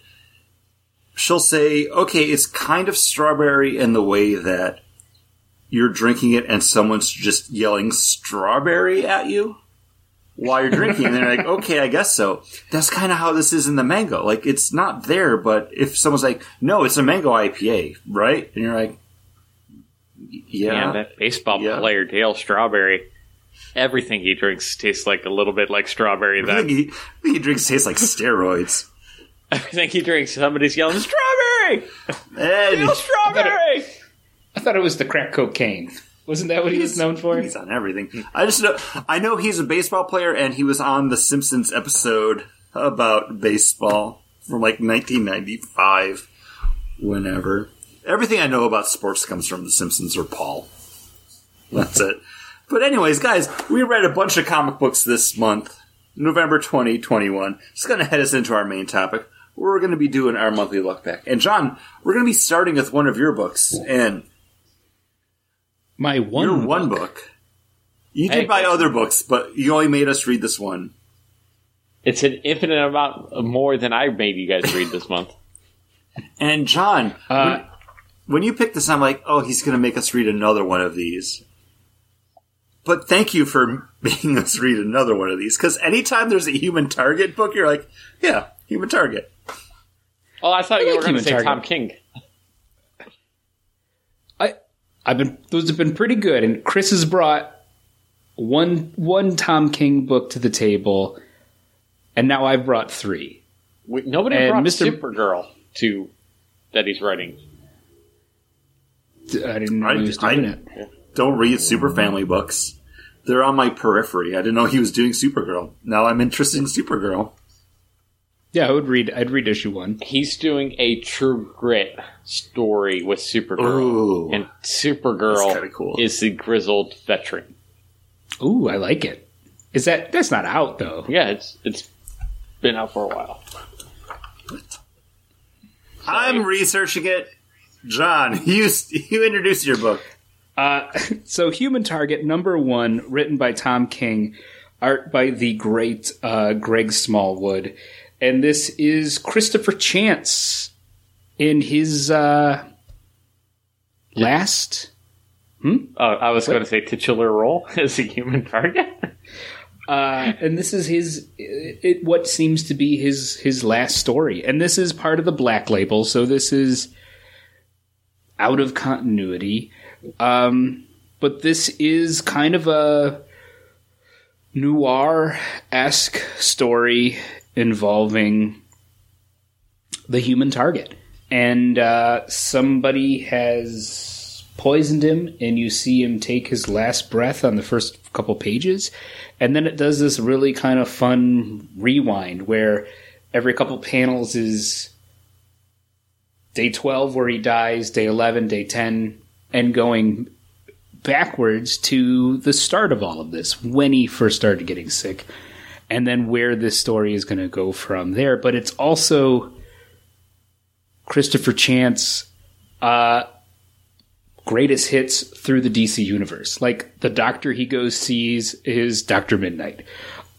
she'll say, okay, it's kind of strawberry in the way that you're drinking it and someone's just yelling strawberry at you while you're drinking. And they're like okay i guess so. That's kind of how this is in the mango. Like it's not there but if someone's like no it's a mango ipa right? And you're like yeah, Yeah, that baseball Yeah. player Dale Strawberry. Everything he drinks tastes like a little bit like strawberry. I think Then he, he drinks tastes like steroids everything he drinks, somebody's yelling strawberry, and Dale Strawberry. I thought it was the crack cocaine. Wasn't that what he was known for? he's on everything i just know i know he's a baseball player and he was on the simpsons episode about baseball from like 1995 whenever everything i know about sports comes from the simpsons or paul that's it but anyways guys we read a bunch of comic books this month november 2021 it's going to head us into our main topic we're going to be doing our monthly look back and john we're going to be starting with one of your books and My one. your one book. You Hey, did buy other books, but you only made us read this one. It's an infinite amount more than I made you guys read this month. And John, Uh, when, when you picked this, I'm like, oh, he's going to make us read another one of these. But thank you for making us read another one of these, because anytime there's a human target book, you're like, yeah, human target. Oh, I thought you like were going to say Target. Tom King. I, I've been those have been pretty good, and Chris has brought one one Tom King book to the table, and now I've brought three. We, nobody And brought Mr. Supergirl to that he's writing. I didn't know I- he was I- doing it. Don't read Super Family books. They're on my periphery. I didn't know he was doing Supergirl. Now I'm interested in Supergirl. Yeah, I would read. I'd read issue one. He's doing a True Grit story with Supergirl, Ooh. and That's Supergirl cool. is the grizzled veteran. Ooh, I like it. Is that that's not out though? Yeah, it's it's been out for a while. What? I'm researching it. John, you you introduced your book. Uh, so, Human Target number one, written by Tom King, art by the great uh, Greg Smallwood, and this is Christopher Chance in his uh, last. Oh, I was going to say titular role as a human target. Uh, and this is his it, what seems to be his his last story. And this is part of the black label so this is out of continuity um, but this is kind of a noir-esque story involving the human target. And uh, somebody has poisoned him and you see him take his last breath on the first couple pages. And then it does this really kind of fun rewind where every couple panels is day 12 where he dies day 11 day 10 and going backwards to the start of all of this when he first started getting sick and then where this story is going to go from there but it's also christopher chance uh, greatest hits through the DC universe. Like the doctor he goes sees is Doctor Midnight.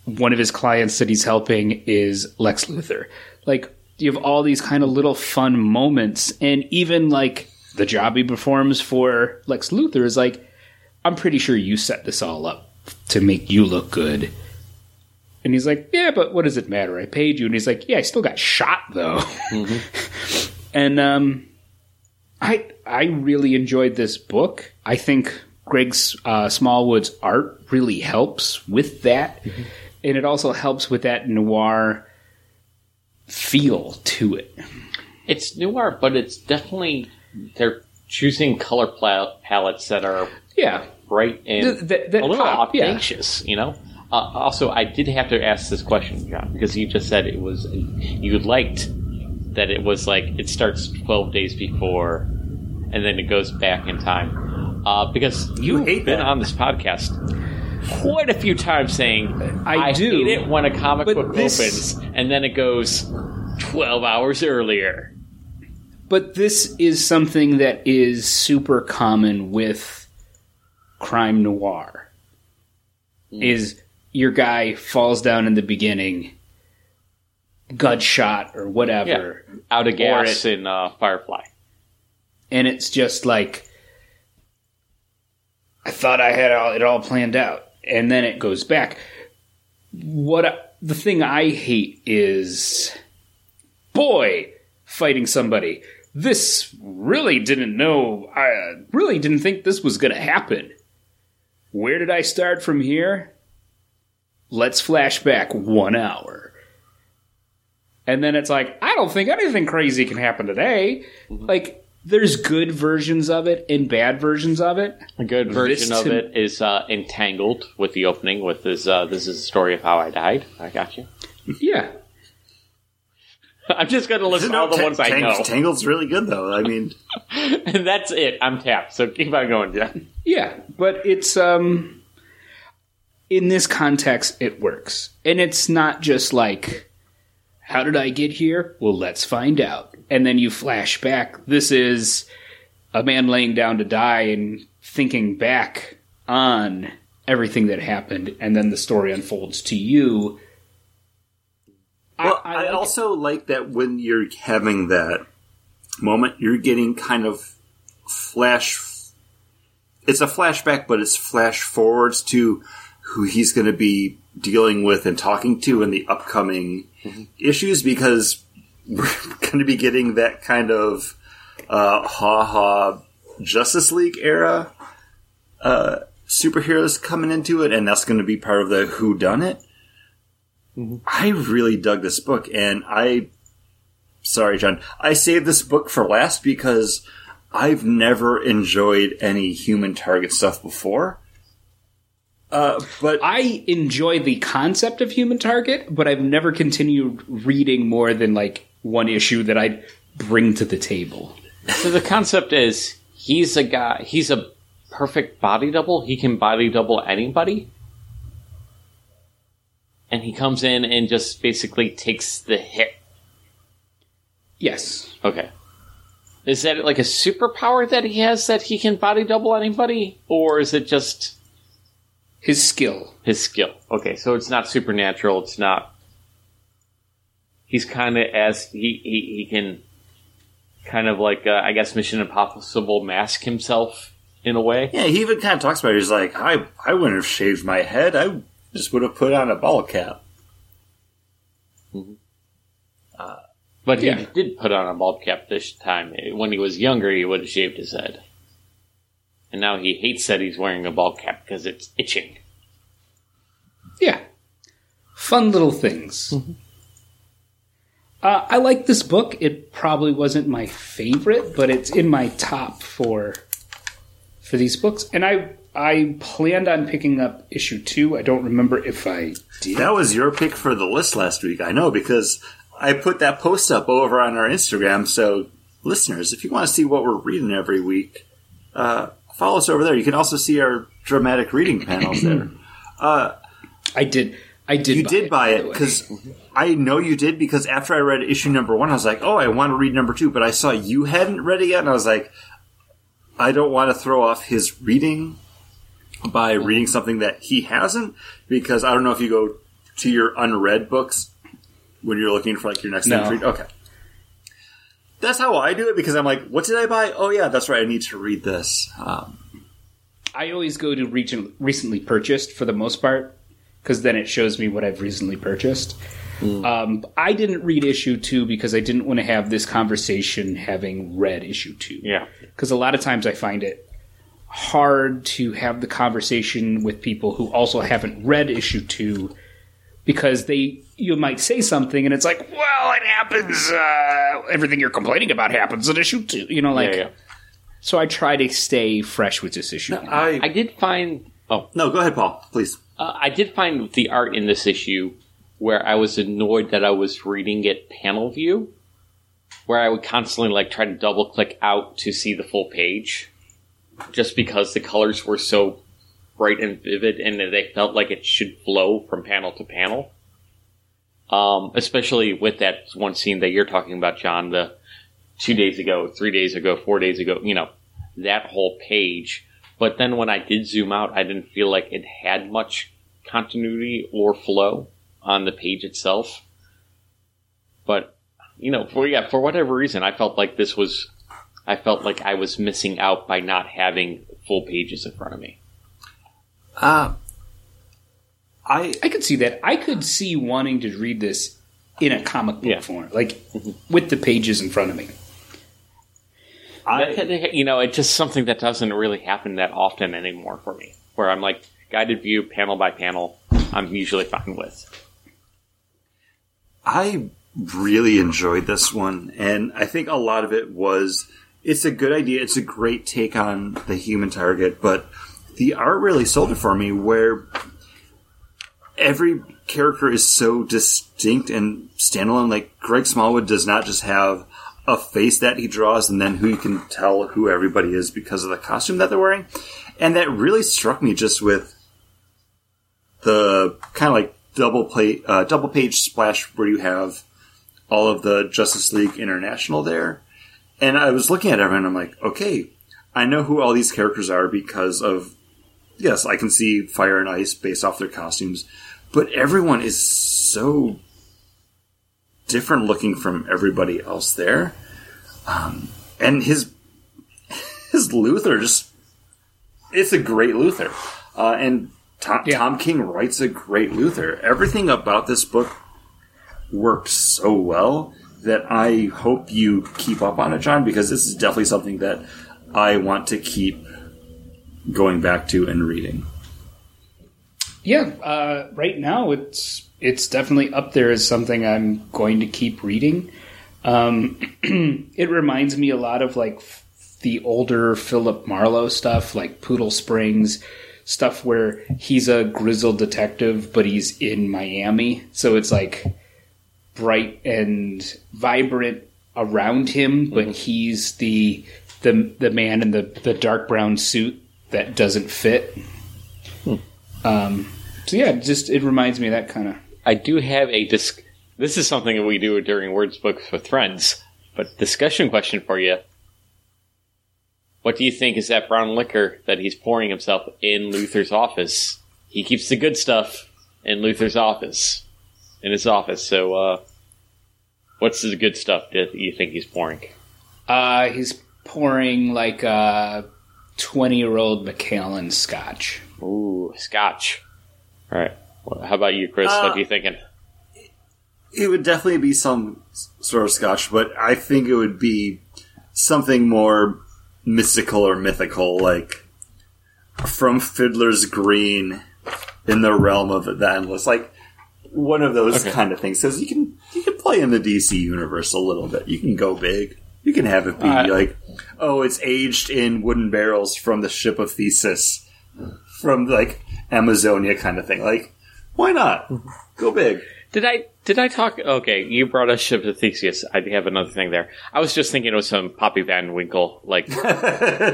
One of his clients that he's helping is Lex Luthor. Like you have all these kind of little fun moments, and even like the job he performs for Lex Luthor is like, I'm pretty sure you set this all up to make you look good. And he's like, Yeah, but what does it matter? I paid you. And he's like, Yeah, I still got shot though. and um, I I really enjoyed this book. I think Greg's uh, Smallwood's art really helps with that, and it also helps with that noir feel to it. It's noir, but it's definitely they're choosing color palettes that are Yeah, bright and Th- that a little pop, yeah. You know. Uh, also, I did have to ask this question, John, because you just said it was you liked that it was like it starts twelve days before, and then it goes back in time. uh, because you've been that. on this podcast quite a few times saying I do, hate it when a comic book this- opens and then it goes twelve hours earlier. But this is something that is super common with crime noir. Is your guy falls down in the beginning, gut shot or whatever, Out of gas it- in uh, Firefly. and it's just like I thought I had all, it all planned out, and then it goes back. What I- the thing I hate is, boy, fighting somebody. This really didn't know. I really didn't think this was going to happen. Where did I start from here? Let's flash back one hour. And then it's like, I don't think anything crazy can happen today. Like, there's good versions of it and bad versions of it. A good version This of it is uh, in Tangled with the opening with this. Uh, this is the story of how I died. I got you. Yeah. I'm just going to list all the Ta- ones I Tang- know, Tangled's really good though. I mean, and that's it. I'm tapped. So keep on going, Jen. Yeah, but it's um in this context it works. And it's not just like how did I get here? Well, let's find out. And then you flash back. This is a man laying down to die and thinking back on everything that happened and then the story unfolds to you. Well, I, I like also like that when you're having that moment, you're getting kind of flash. It's a flashback, but it's flash forwards to who he's going to be dealing with and talking to in the upcoming issues because we're going to be getting that kind of uh, ha ha Justice League era uh, superheroes coming into it, and that's going to be part of the Who Done It. I really dug this book, and I. Sorry, John. I saved this book for last because I've never enjoyed any human target stuff before. Uh, but I enjoy the concept of human target, but I've never continued reading more than like one issue that I'd bring to the table. So the concept is he's a guy. He's a perfect body double. He can body double anybody, and he comes in and just basically takes the hit. Yes. Okay. Is that like a superpower that he has that he can body double anybody, or is it just His skill. his skill? Okay, so it's not supernatural. It's not. He's kind of as he, he he can kind of like uh, I guess Mission Impossible mask himself in a way. yeah, he even kind of talks about it. He's like, I, I wouldn't have shaved my head. I just would have put on a ball cap. Mm-hmm. Uh, but Yeah. he did put on a bald cap this time. Eh, when he was younger, he would have shaved his head. And now he hates that he's wearing a bald cap because it's itching. Yeah. Fun little things. Mm-hmm. Uh, I like this book. It probably wasn't my favorite, but it's in my top for for these books. And I I planned on picking up issue two. I don't remember if I did. That was your pick for the list last week. I know because I put that post up over on our Instagram. So, listeners, if you want to see what we're reading every week, uh, follow us over there. You can also see our dramatic reading panels there. I did. I did. You buy did buy it because I know you did because after I read issue number one, I was like, oh, I want to read number two, but I saw you hadn't read it yet, and I was like, I don't want to throw off his reading by reading something that he hasn't because I don't know if you go to your unread books when you're looking for like your next No. thing to read. Okay. That's how I do it because I'm like, what did I buy? Oh yeah, that's right. I need to read this. Um, I always go to recent, recently purchased for the most part because then it shows me what I've recently purchased. Um, I didn't read issue two because I didn't want to have this conversation having read issue two. Yeah. Because a lot of times I find it hard to have the conversation with people who also haven't read issue two because they you might say something and it's like, well, it happens. Uh, everything you're complaining about happens in issue two. You know, like yeah, yeah. so. I try to stay fresh with this issue. I, I did find. Oh, no, go ahead, Paul, please. uh, I did find the art in this issue where I was annoyed that I was reading it panel view, where I would constantly like try to double click out to see the full page. Just because the colors were so bright and vivid, and they felt like it should flow from panel to panel. Um, especially with that one scene that you're talking about, John, the two days ago, three days ago, four days ago, you know, that whole page. But then when I did zoom out, I didn't feel like it had much continuity or flow on the page itself. But, you know, for, yeah, for whatever reason, I felt like this was, I felt like I was missing out by not having full pages in front of me. Uh, I I could see that. I could see wanting to read this in a comic book Yeah. form, like with the pages in front of me. I you know, it's just something that doesn't really happen that often anymore for me. Where I'm like guided view, panel by panel. I'm usually fine with. I really enjoyed this one, and I think a lot of it was it's a good idea. It's a great take on the human target, but the art really sold it for me. Where every character is so distinct and standalone. Like Greg Smallwood does not just have a face that he draws, and then who you can tell who everybody is because of the costume that they're wearing, and that really struck me just with the kind of like double play, uh, double page splash where you have all of the Justice League International there. And I was looking at everyone, and I'm like, okay, I know who all these characters are because of, yes, I can see Fire and Ice based off their costumes, but everyone is so different looking from everybody else there. Um, and his, his Luthor just, it's a great Luthor. Uh, and Tom, Yeah. Tom King writes a great Luthor. Everything about this book works so well that I hope you keep up on it, John, because this is definitely something that I want to keep going back to and reading. Yeah, uh, right now it's it's definitely up there as something I'm going to keep reading. Um, it reminds me a lot of like f- the older Philip Marlowe stuff, like Poodle Springs, stuff where he's a grizzled detective, but he's in Miami, so it's like bright and vibrant around him, but he's the the the man in the the dark brown suit that doesn't fit. Um, so yeah, just it reminds me of that kind of. I do have a dis- This is something that we do during Words Books with Friends. But discussion question for you: What do you think is that brown liquor that he's pouring himself in Luthor's office? He keeps the good stuff in Luthor's office, in his office. So, uh, what's the good stuff that you think he's pouring? Uh, he's pouring like a twenty-year-old Macallan Scotch. Ooh, Scotch. All right. Well, how about you, Chris? Uh, what are you thinking? It would definitely be some sort of scotch, but I think it would be something more mystical or mythical, like from Fiddler's Green in the realm of the endless, like one of those Okay. kind of things. Because you can you can play in the DC universe a little bit. You can go big. You can have it be like, oh, it's aged in wooden barrels from the ship of Theseus, from like Amazonia kind of thing. Like, why not go big? Did I did I talk? Okay, you brought up Ship of Theseus. I have another thing there. I was just thinking it was some Pappy Van Winkle, like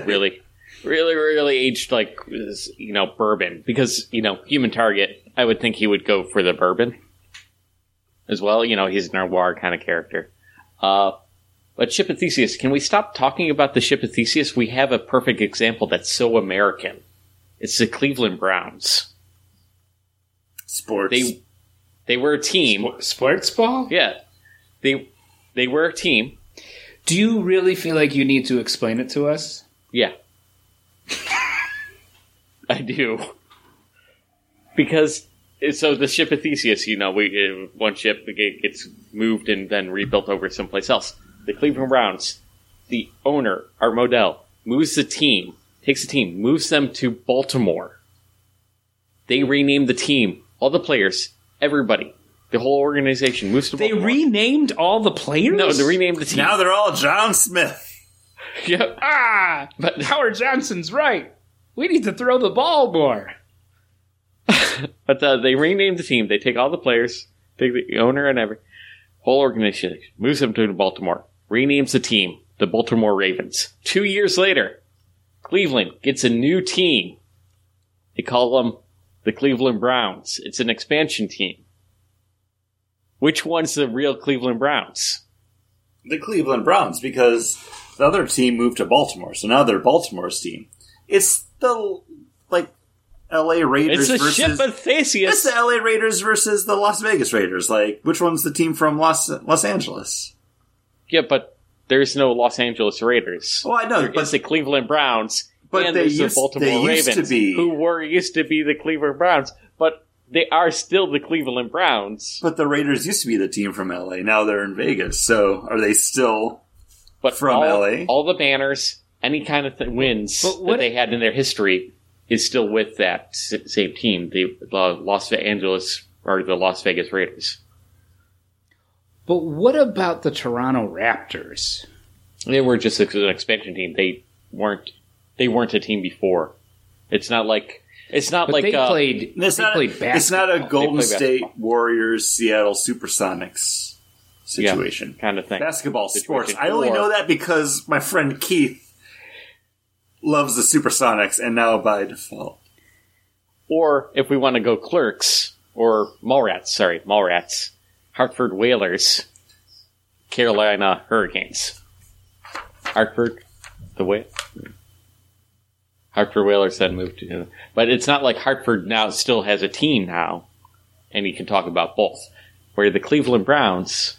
really, really, really aged, like you know, bourbon. Because you know, Human Target, I would think he would go for the bourbon as well. You know, he's a noir kind of character. Uh, but Ship of Theseus, can we stop talking about the Ship of Theseus? We have a perfect example that's so American. It's the Cleveland Browns. Sports. They they were a team. Sports ball? Yeah, they they were a team. Do you really feel like you need to explain it to us? Yeah, I do because so the ship of Theseus, you know, we uh, one ship get- gets moved and then rebuilt over someplace else. The Cleveland Browns, the owner Art Modell moves the team, takes the team, moves them to Baltimore. They rename the team, all the players, everybody, the whole organization moves to They Baltimore. renamed all the players. no, they renamed the team. now they're all John Smith. Yep. ah, But- Howard Johnson's right. We need to throw the ball more. But uh, they renamed the team. They take all the players, take the owner and every whole organization, moves them to Baltimore, renames the team the Baltimore Ravens. Two years later, Cleveland gets a new team. They call them the Cleveland Browns. It's an expansion team. Which one's the real Cleveland Browns? The Cleveland Browns, because the other team moved to Baltimore, so now they're Baltimore's team. It's the like L.A. Raiders It's the versus ship of it's Theseus. the L.A. Raiders versus the Las Vegas Raiders. Like, which one's the team from Los Los Angeles? Yeah, but there's no Los Angeles Raiders. Oh, I know, There but- is the Cleveland Browns But and they there's used- the Baltimore they used to Ravens, be- who were used to be the Cleveland Browns, but they are still the Cleveland Browns. But the Raiders used to be the team from L.A. Now they're in Vegas. So are they still? But From all, LA? all the banners, any kind of th- wins what- that they had in their history, is still with that same team, the, the Los Angeles or the Las Vegas Raiders. But what about the Toronto Raptors? They were just an expansion team. They weren't. They weren't a team before. It's not like. It's not But like they uh, played. It's they not. played It's not a. Golden State basketball. Warriors Seattle Supersonics situation. kind of thing. Basketball sports. I only know that because my friend Keith loves the Supersonics, and now by default. Or if we want to go Clerks or Mallrats, sorry, Mallrats, Hartford Whalers, Carolina Hurricanes. Hartford, the way. Hartford Whalers then moved to, but it's not like Hartford now still has a team now, and you can talk about both. Where the Cleveland Browns,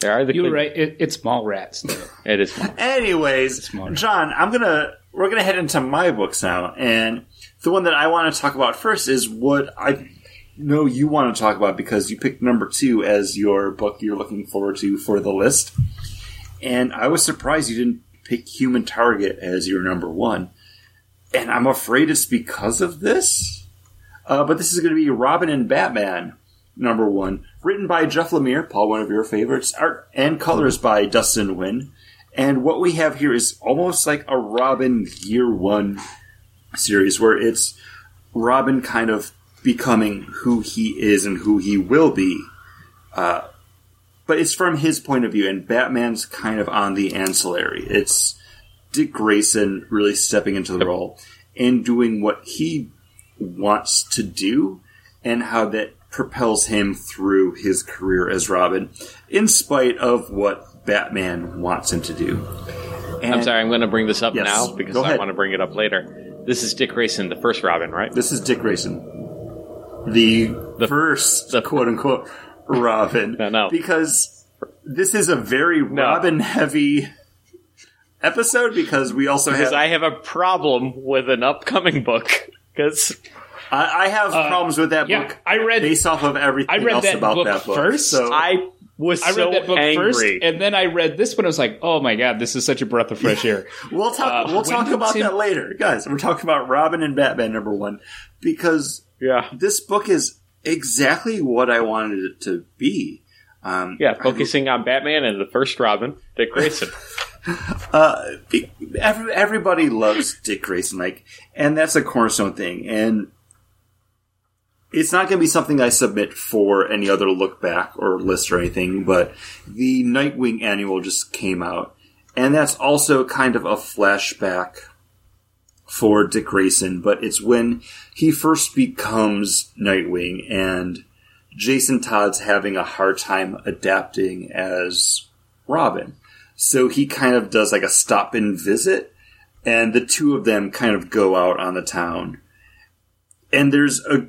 there are the You're right. It, it's Mallrats, though. It is Anyways, Smart. John, I'm gonna we're gonna head into my books now, and the one that I want to talk about first is what I know you want to talk about because you picked number two as your book you're looking forward to for the list, and I was surprised you didn't pick Human Target as your number one, and I'm afraid it's because of this. Uh, but this is going to be Robin and Batman number one, written by Jeff Lemire, Paul, one of your favorites, art and colors by Dustin Nguyen. And what we have here is almost like a Robin year one series where it's Robin kind of becoming who he is and who he will be. Uh, but it's from his point of view, and Batman's kind of on the ancillary. It's Dick Grayson really stepping into the role and doing what he wants to do and how that propels him through his career as Robin, in spite of what Batman wants him to do. And I'm sorry, I'm going to bring this up Yes, now because I want to bring it up later. This is Dick Grayson, the first Robin, right? This is Dick Grayson, the, The- first the- quote unquote Robin. No, no. Because this is a very Robin heavy episode because we also Because have I have a problem with an upcoming book. Because I, I have problems with that Uh, yeah, book I read- based off of everything I read else that about book that book. first. So I was I so read that book angry. first, and then I read this one. I was like, "Oh my god, this is such a breath of fresh air." We'll talk. Uh, we'll talk about Tim- that later, guys. We're talking about Robin and Batman number one because yeah, this book is exactly what I wanted it to be. Um, yeah, focusing on Batman and the first Robin, Dick Grayson. uh, every, everybody loves Dick Grayson, like, and that's a cornerstone thing. And it's not going to be something I submit for any other look back or list or anything. But the Nightwing annual just came out, and that's also kind of a flashback for Dick Grayson. But it's when he first becomes Nightwing, and Jason Todd's having a hard time adapting as Robin. So he kind of does like a stop and visit, and the two of them kind of go out on the town. And there's a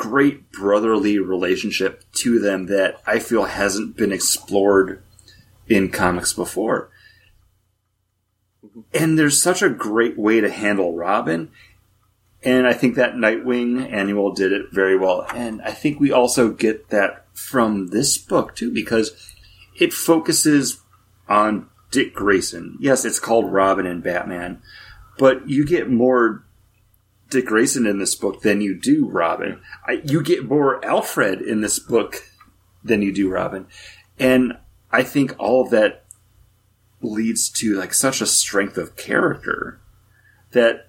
great brotherly relationship to them that I feel hasn't been explored in comics before. Mm-hmm. And there's such a great way to handle Robin. And I think that Nightwing annual did it very well. And I think we also get that from this book too, because it focuses on Dick Grayson. Yes, it's called Robin and Batman, but you get more Dick Grayson in this book than you do Robin. I, you get more Alfred in this book than you do Robin. And I think all of that leads to like such a strength of character that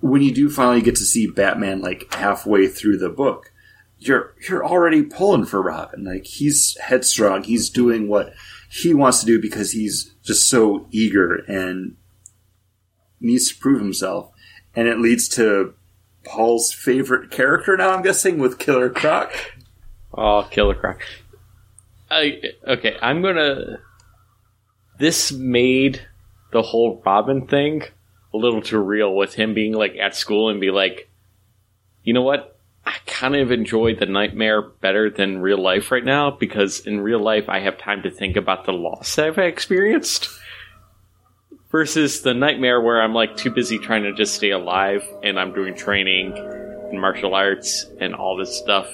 when you do finally get to see Batman like halfway through the book, you're you're already pulling for Robin. Like he's headstrong, he's doing what he wants to do because he's just so eager and needs to prove himself, and it leads to Paul's favorite character now. I'm guessing with Killer Croc. Oh, Killer Croc. I, okay, I'm gonna. This made the whole Robin thing a little too real with him being like at school and be like, you know what? I kind of enjoy the nightmare better than real life right now because in real life I have time to think about the loss I've experienced versus the nightmare where I'm like too busy trying to just stay alive and I'm doing training and martial arts and all this stuff.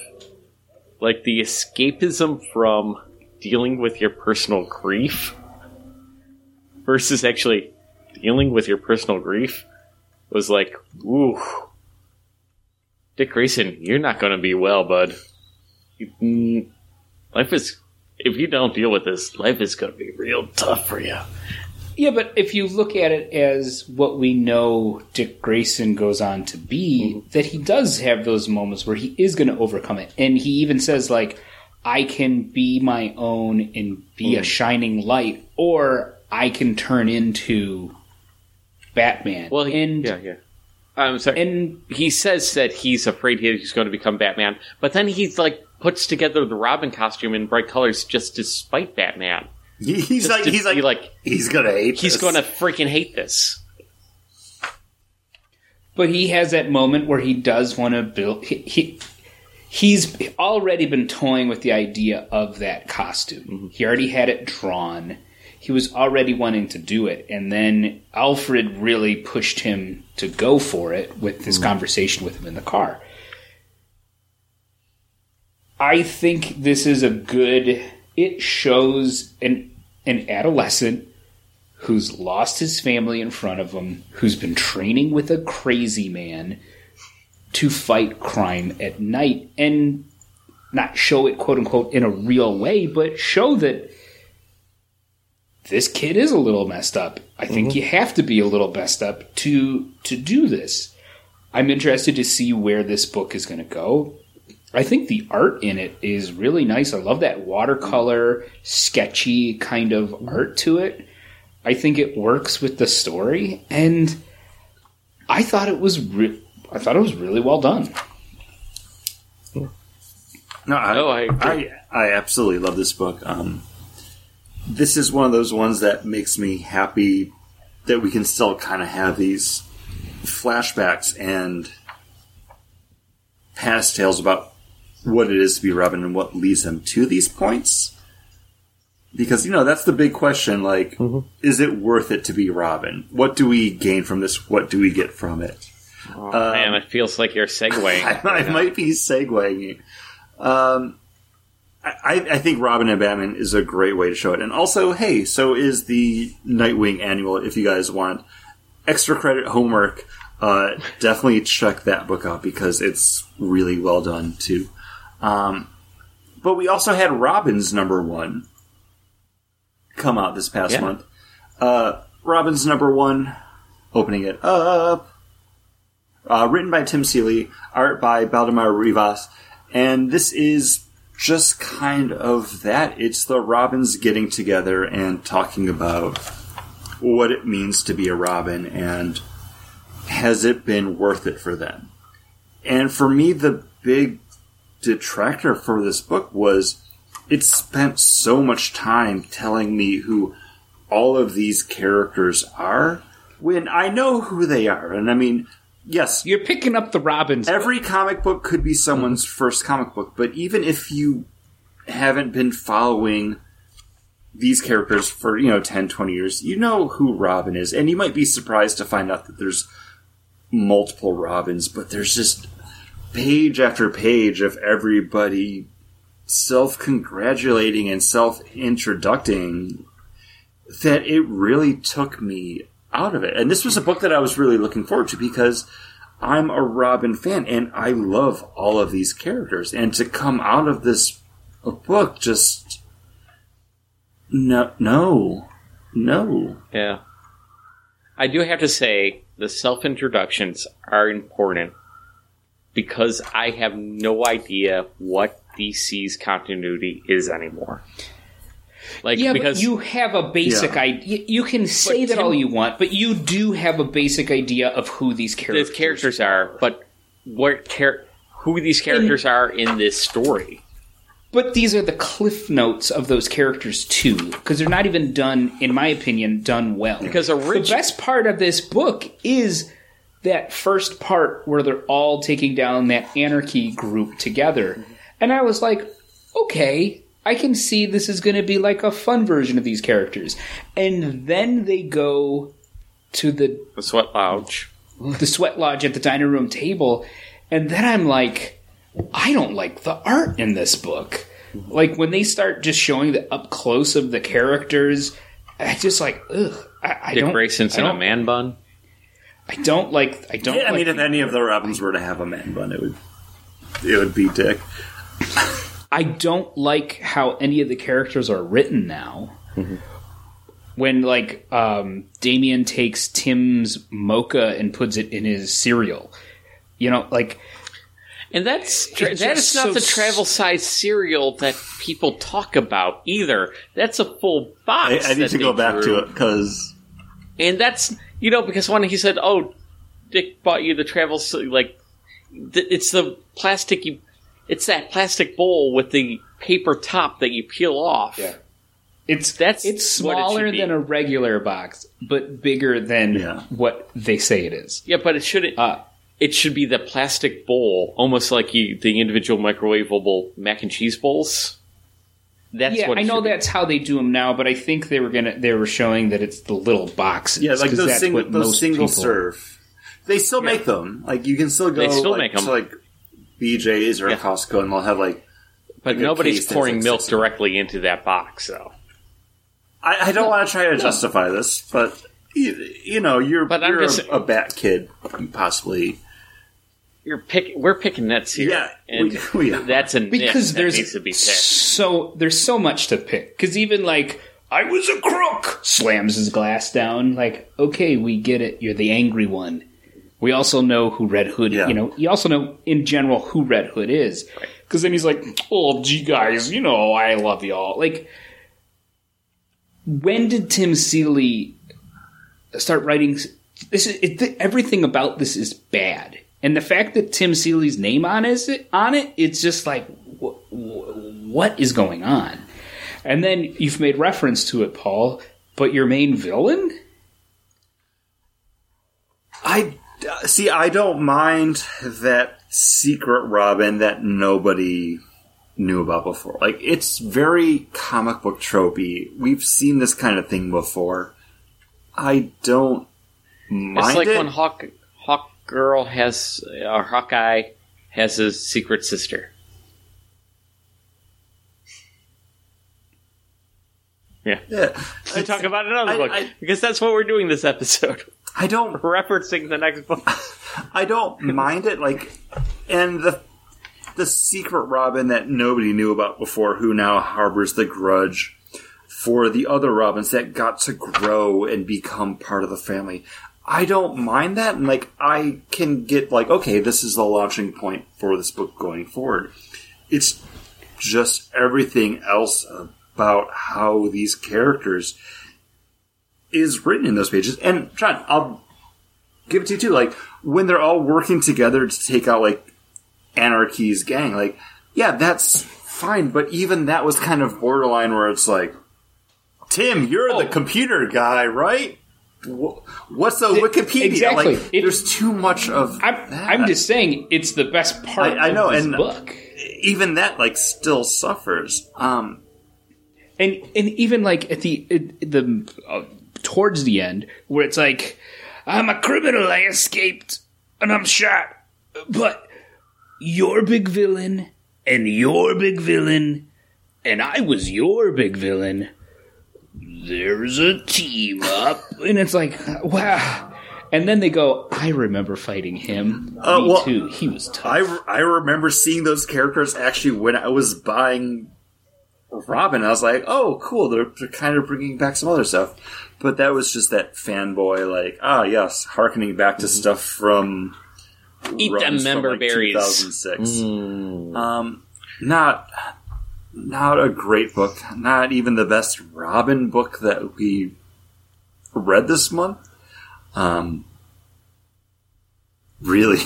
Like the escapism from dealing with your personal grief versus actually dealing with your personal grief was like, ooh. Dick Grayson, you're not going to be well, bud. Mm, Life is, if you don't deal with this, life is going to be real tough for you. Yeah, but if you look at it as what we know Dick Grayson goes on to be, mm-hmm. that he does have those moments where he is going to overcome it. And he even says, like, I can be my own and be a mm-hmm. shining light, or I can turn into Batman. Well, he, and, yeah, yeah. I'm sorry. and he says that he's afraid he's going to become Batman, but then he's like puts together the Robin costume in bright colors just despite Batman. He- He's Just like he's like, like he's gonna hate. This. He's this. going to freaking hate this. But he has that moment where he does want to build. He, he he's already been toying with the idea of that costume. Mm-hmm. He already had it drawn. He was already wanting to do it, and then Alfred really pushed him to go for it with this mm-hmm. conversation with him in the car. I think this is a good. It shows an an adolescent who's lost his family in front of him, who's been training with a crazy man to fight crime at night and not show it quote unquote in a real way, but show that this kid is a little messed up. I think mm-hmm. you have to be a little messed up to to do this. I'm interested to see where this book is going to go. I think the art in it is really nice. I love that watercolor, sketchy kind of art to it. I think it works with the story, and I thought it was re- I thought it was really well done. No, I, Oh, I I. I, absolutely love this book. Um, this is one of those ones that makes me happy that we can still kind of have these flashbacks and past tales about what it is to be Robin and what leads them to these points. Because you know that's the big question. Like, is it worth it to be Robin? What do we gain from this? What do we get from it? Oh, man, it feels like you're segueing. I, I might be segueing. Um, I, I think Robin and Batman is a great way to show it. And also, hey, so is the Nightwing annual if you guys want extra credit homework. Uh, definitely check that book out because it's really well done too. Um, but we also had Robin's number one come out this past Yeah. month. Uh, Robin's number one, opening it up. Uh, written by Tim Seeley, art by Baldemar Rivas, and this is just kind of that. It's the Robins getting together and talking about what it means to be a Robin and has it been worth it for them. And for me, the big detractor for this book was it spent so much time telling me who all of these characters are when I know who they are. And I mean, yes, You're picking up the Robins. every comic book could be someone's first comic book, but even if you haven't been following these characters for, you know, 10, 20 years, you know who Robin is. And you might be surprised to find out that there's multiple Robins, but there's just page after page of everybody self congratulating and self introducing that it really took me out of it. And this was a book that I was really looking forward to because I'm a Robin fan and I love all of these characters. And to come out of this book just no no no. Yeah. I do have to say the self introductions are important because I have no idea what DC's continuity is anymore. Like Yeah, because but you have a basic Yeah. idea. You can say But that Tim- all you want, but you do have a basic idea of who these the characters, characters are, but what char- who these characters are in this story. But these are the cliff notes of those characters too, because they're not even done, in my opinion, done well. Because the best part of this book is that first part where they're all taking down that anarchy group together, and I was like, okay. I can see this is going to be like a fun version of these characters. And then they go to the the Sweat lodge, the sweat lodge at the dining room table and then i'm like i don't like the art in this book like when they start just showing the up close of the characters i just like ugh i, I Dick don't Grayson's I in a man bun. I don't like i don't Yeah, I like mean, if any of the Robins were to have a man bun, it would it would be Dick. I don't like how any of the characters are written now. When like um, Damian takes Tim's mocha and puts it in his cereal, you know, like And that's tra- It's that just is not so the travel size cereal that people talk about either. That's a full box. I, I need that to they go back drew. to it because And that's you know because when he said, "Oh, Dick bought you the travel," s- like th- it's the plastic. You, it's that plastic bowl with the paper top that you peel off. Yeah. it's That's it's what it smaller than a regular box, but bigger than Yeah. what they say it is. Yeah, but it shouldn't. Uh, it should be the plastic bowl, almost like you, the individual microwavable mac and cheese bowls. That's yeah, what I know should be. that's how they do them now, but I think they were gonna they were showing that it's the little boxes. yeah, like 'cause those that's single those single people- serve. They still make them. Like you can still go. They still like, them. to like BJ's or Yeah. Costco, and they'll have like. But like a nobody's case pouring like milk six- directly into that box, though. I, I don't want to try to justify this, but you, you know, you're, But I'm you're just- a, a bat kid, possibly. You're pick. We're picking nits here, Yeah, and we- we are. that's a nit because that there's needs to be picked. so there's so much to pick. Because even like I was a crook, slams his glass down. Like okay, we get it. You're the angry one. We also know who Red Hood. Yeah. You know, you also know in general who Red Hood is. Because then he's like, "Oh, gee, guys, you know I love y'all." Like, when did Tim Seeley start writing? This is it, everything about this is bad, and the fact that Tim Seeley's name on is it on it, it's just like, wh- wh- what is going on? And then you've made reference to it, Paul. But your main villain? I see. I don't mind that secret Robin that nobody knew about before. Like it's very comic book tropey. We've seen this kind of thing before. I don't mind It's like it. when Hawk Hawk Girl has or Hawkeye has a secret sister. Yeah, yeah. we talk about another I- book I- because that's what we're doing this episode, I don't referencing the next book. I don't mm-hmm. mind it. Like, and the the secret Robin that nobody knew about before, who now harbors the grudge for the other Robins that got to grow and become part of the family. I don't mind that, and like I can get like, okay, this is the launching point for this book going forward. It's just everything else about how these characters is written in those pages. And John, I'll give it to you too. Like when they're all working together to take out like Anarchy's gang, like yeah, that's fine. But even that was kind of borderline where it's like, Tim, you're Oh. the computer guy, right? Wh- What's the Wikipedia? exactly. Like, It- there's too much of I'm. I'm just saying it's the best part I- I know, and- book. even that like still suffers. Um, and and even like at the at the uh, towards the end where it's like I'm a criminal, I escaped and I'm shot, but you're big villain and you're big villain and I was your big villain. There's a team up, and it's like wow. And then they go, I remember fighting him. Uh, Me well, too. He was tough. I, I remember seeing those characters actually when I was buying Robin. I was like, oh, cool. They're, they're kind of bringing back some other stuff. But that was just that fanboy, like, ah, yes, harkening back to stuff from Eat runs them from, member like, berries. 2006. Um, not not a great book. Not even the best Robin book that we read this month. Um, really,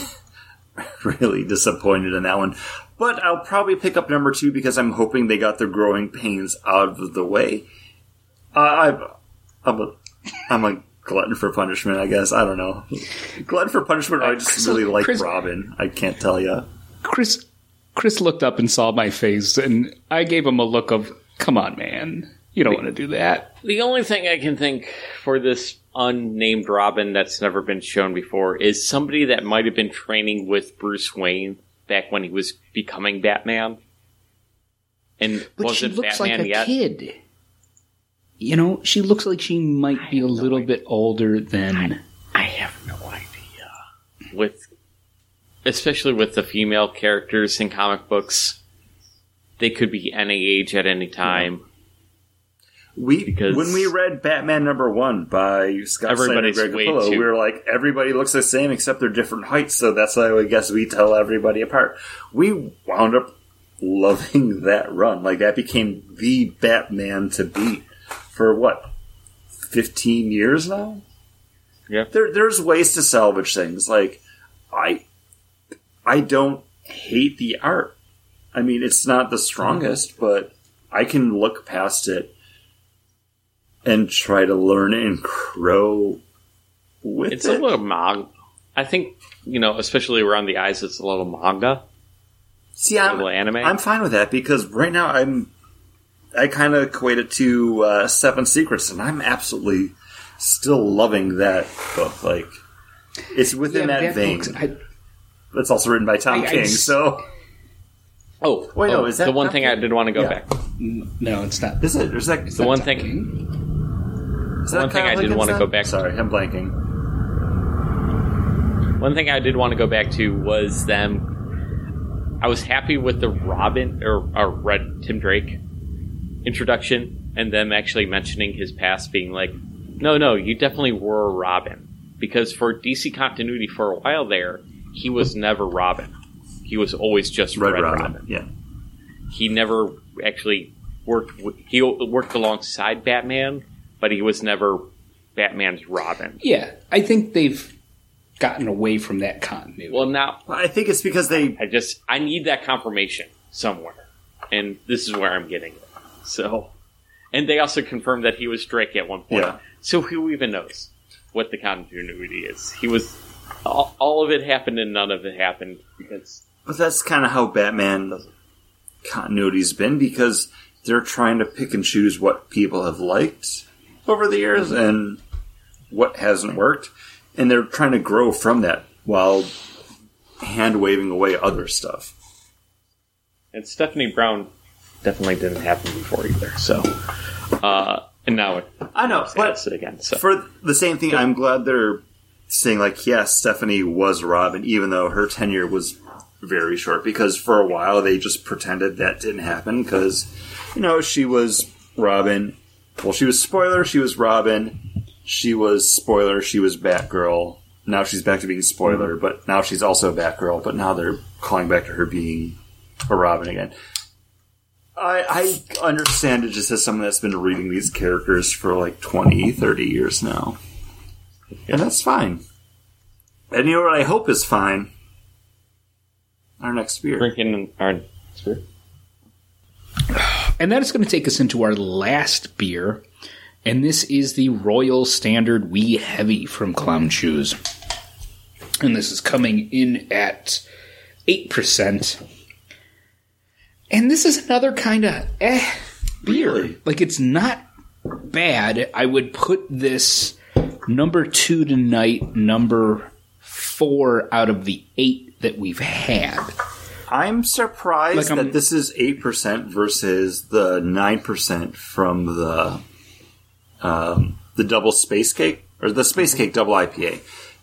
really disappointed in that one. But I'll probably pick up number two because I'm hoping they got their growing pains out of the way. Uh, I'm, I'm a, I'm a glutton for punishment, I guess. I don't know. Glutton for punishment, or I just really like Chris- Robin. I can't tell you. Chris Chris looked up and saw my face, and I gave him a look of, "Come on, man, you don't want to do that." The only thing I can think for this unnamed Robin that's never been shown before is somebody that might have been training with Bruce Wayne back when he was becoming Batman. And But she wasn't looks Batman like a yet. kid. You know, she looks like she might be a little bit older than. I have no idea. With especially with the female characters in comic books, they could be any age at any time. We Because- when we read Batman number one by Scott Snyder and Greg Capullo, too- we were like, everybody looks the same except they're different heights, so that's why I guess we tell everybody apart. We wound up loving that run. Like that became the Batman to beat for what fifteen years now. Yeah. There, there's ways to salvage things. Like I, I don't hate the art. I mean, it's not the strongest, but I can look past it and try to learn and grow with It's it. a little manga. I think you know, especially around the eyes, it's a little manga, See, a I'm, little anime. I'm fine with that because right now I'm, I kind of equate it to uh, Seven Secrets, and I'm absolutely still loving that book. Like, it's within that, vein. book's- I- It's also written by Tom I- I King, so oh, Wait, no, oh, is that the one thing the- I did want to go Yeah. back? Mm, no, it's not. is it? Is that, The one Tom thing, is one that thing I did Higgins wanna go back- Sorry, I'm blanking. one thing I did want to go back to was them. I was happy with the Robin or, or Red Tim Drake introduction, and them actually mentioning his past, being like, "No, no, you definitely were Robin." Because for DC continuity for a while there, he was never Robin. He was always just Red, Red, Robin. Robin. Yeah. He never actually worked. With, he worked alongside Batman, but he was never Batman's Robin. Yeah, I think they've gotten away from that continuity. Well, now I think it's because they I just I need that confirmation somewhere, and this is where I'm getting it. So, and they also confirmed that he was Drake at one point. Yeah. So who even knows what the continuity is? He was all, all of it happened and none of it happened because But that's kind of how Batman continuity's been because they're trying to pick and choose what people have liked over the years and what hasn't worked, and they're trying to grow from that while hand waving away other stuff. and Stephanie Brown definitely didn't happen before either. So, uh, and now it I know, but it again. So for the same thing, I'm glad they're saying like, yes, Stephanie was Robin, even though her tenure was very short. Because for a while they just pretended that didn't happen because you know she was Robin. Well, she was spoiler. She was Robin. She was spoiler. She was Batgirl. Now she's back to being spoiler, but now she's also Batgirl. But now they're calling back to her being a Robin again. I, I understand it just as someone that's been reading these characters for like 20, 30 years now. And that's fine. And you know what I hope is fine? Our next beer. drinking our beer. And that is going to take us into our last beer. And this is the Royal Standard Wee Heavy from Clown Shoes. And this is coming in at 8%. And this is another kind of eh beer. Really? Like, it's not bad. I would put this number two tonight, number four out of the eight that we've had. I'm surprised Like, I'm- that this is 8% versus the 9% from the um, the double space cake or the space cake double IPA.